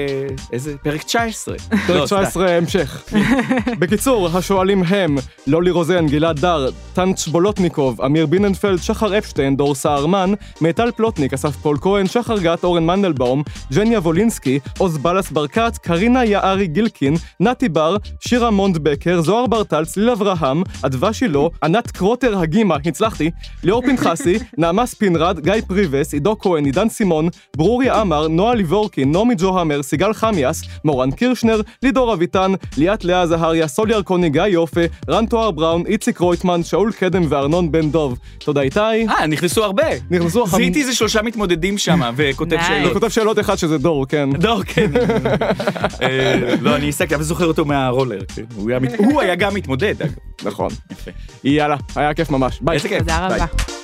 איזה? פרק 19. פרק לא, סתם. 19 המשך. בקיצור, השואלים הם לולי רוזן, גלעד דר, טאנץ' בולוטניקוב, אמיר ביננפלד, שחר אפשטיין, דור סהרמן, מיטל פלוטניק, אסף פול כהן, שחר גת, אורן מנדלבאום, ג'ניה ולינסקי, עוז בלס ברקת, קרינה יערי גילקין, נתי בר, שירה מונדבקר, זוהר ברטל, צליל אברהם, אדווה שילה, ענת קרוטר הגימה, הצלחתי, ליאור פנחסי, נעמה ספינרד, גיא פריבס, עידו כהן, עידן סימון, ברוריה עמר, נועה ליבורקין, נעמי ג'ו המר, סיגל חמיאס, מורן קירשנר, לידור אביטן, ליאת לאה זהריה, סול ירקוני, גיא יופה, רן תואר בראון, איציק רויטמן, שאול קדם וארנון בן דוב. תודה איתי. אה, נכנסו הרבה. נכנסו זיהיתי איזה שלושה מתמודדים שם, וכותב שאלות. כותב שאלות אחד שזה דור, כן. דור, כן. אה, לא, אני הסתכלתי, אבל זוכר אותו מהרולר. כן. הוא היה מת- הוא היה גם מתמודד, אגב. נכון. יפה. יאללה, היה כיף ממש. ביי. איזה כיף. תודה רבה. ביי.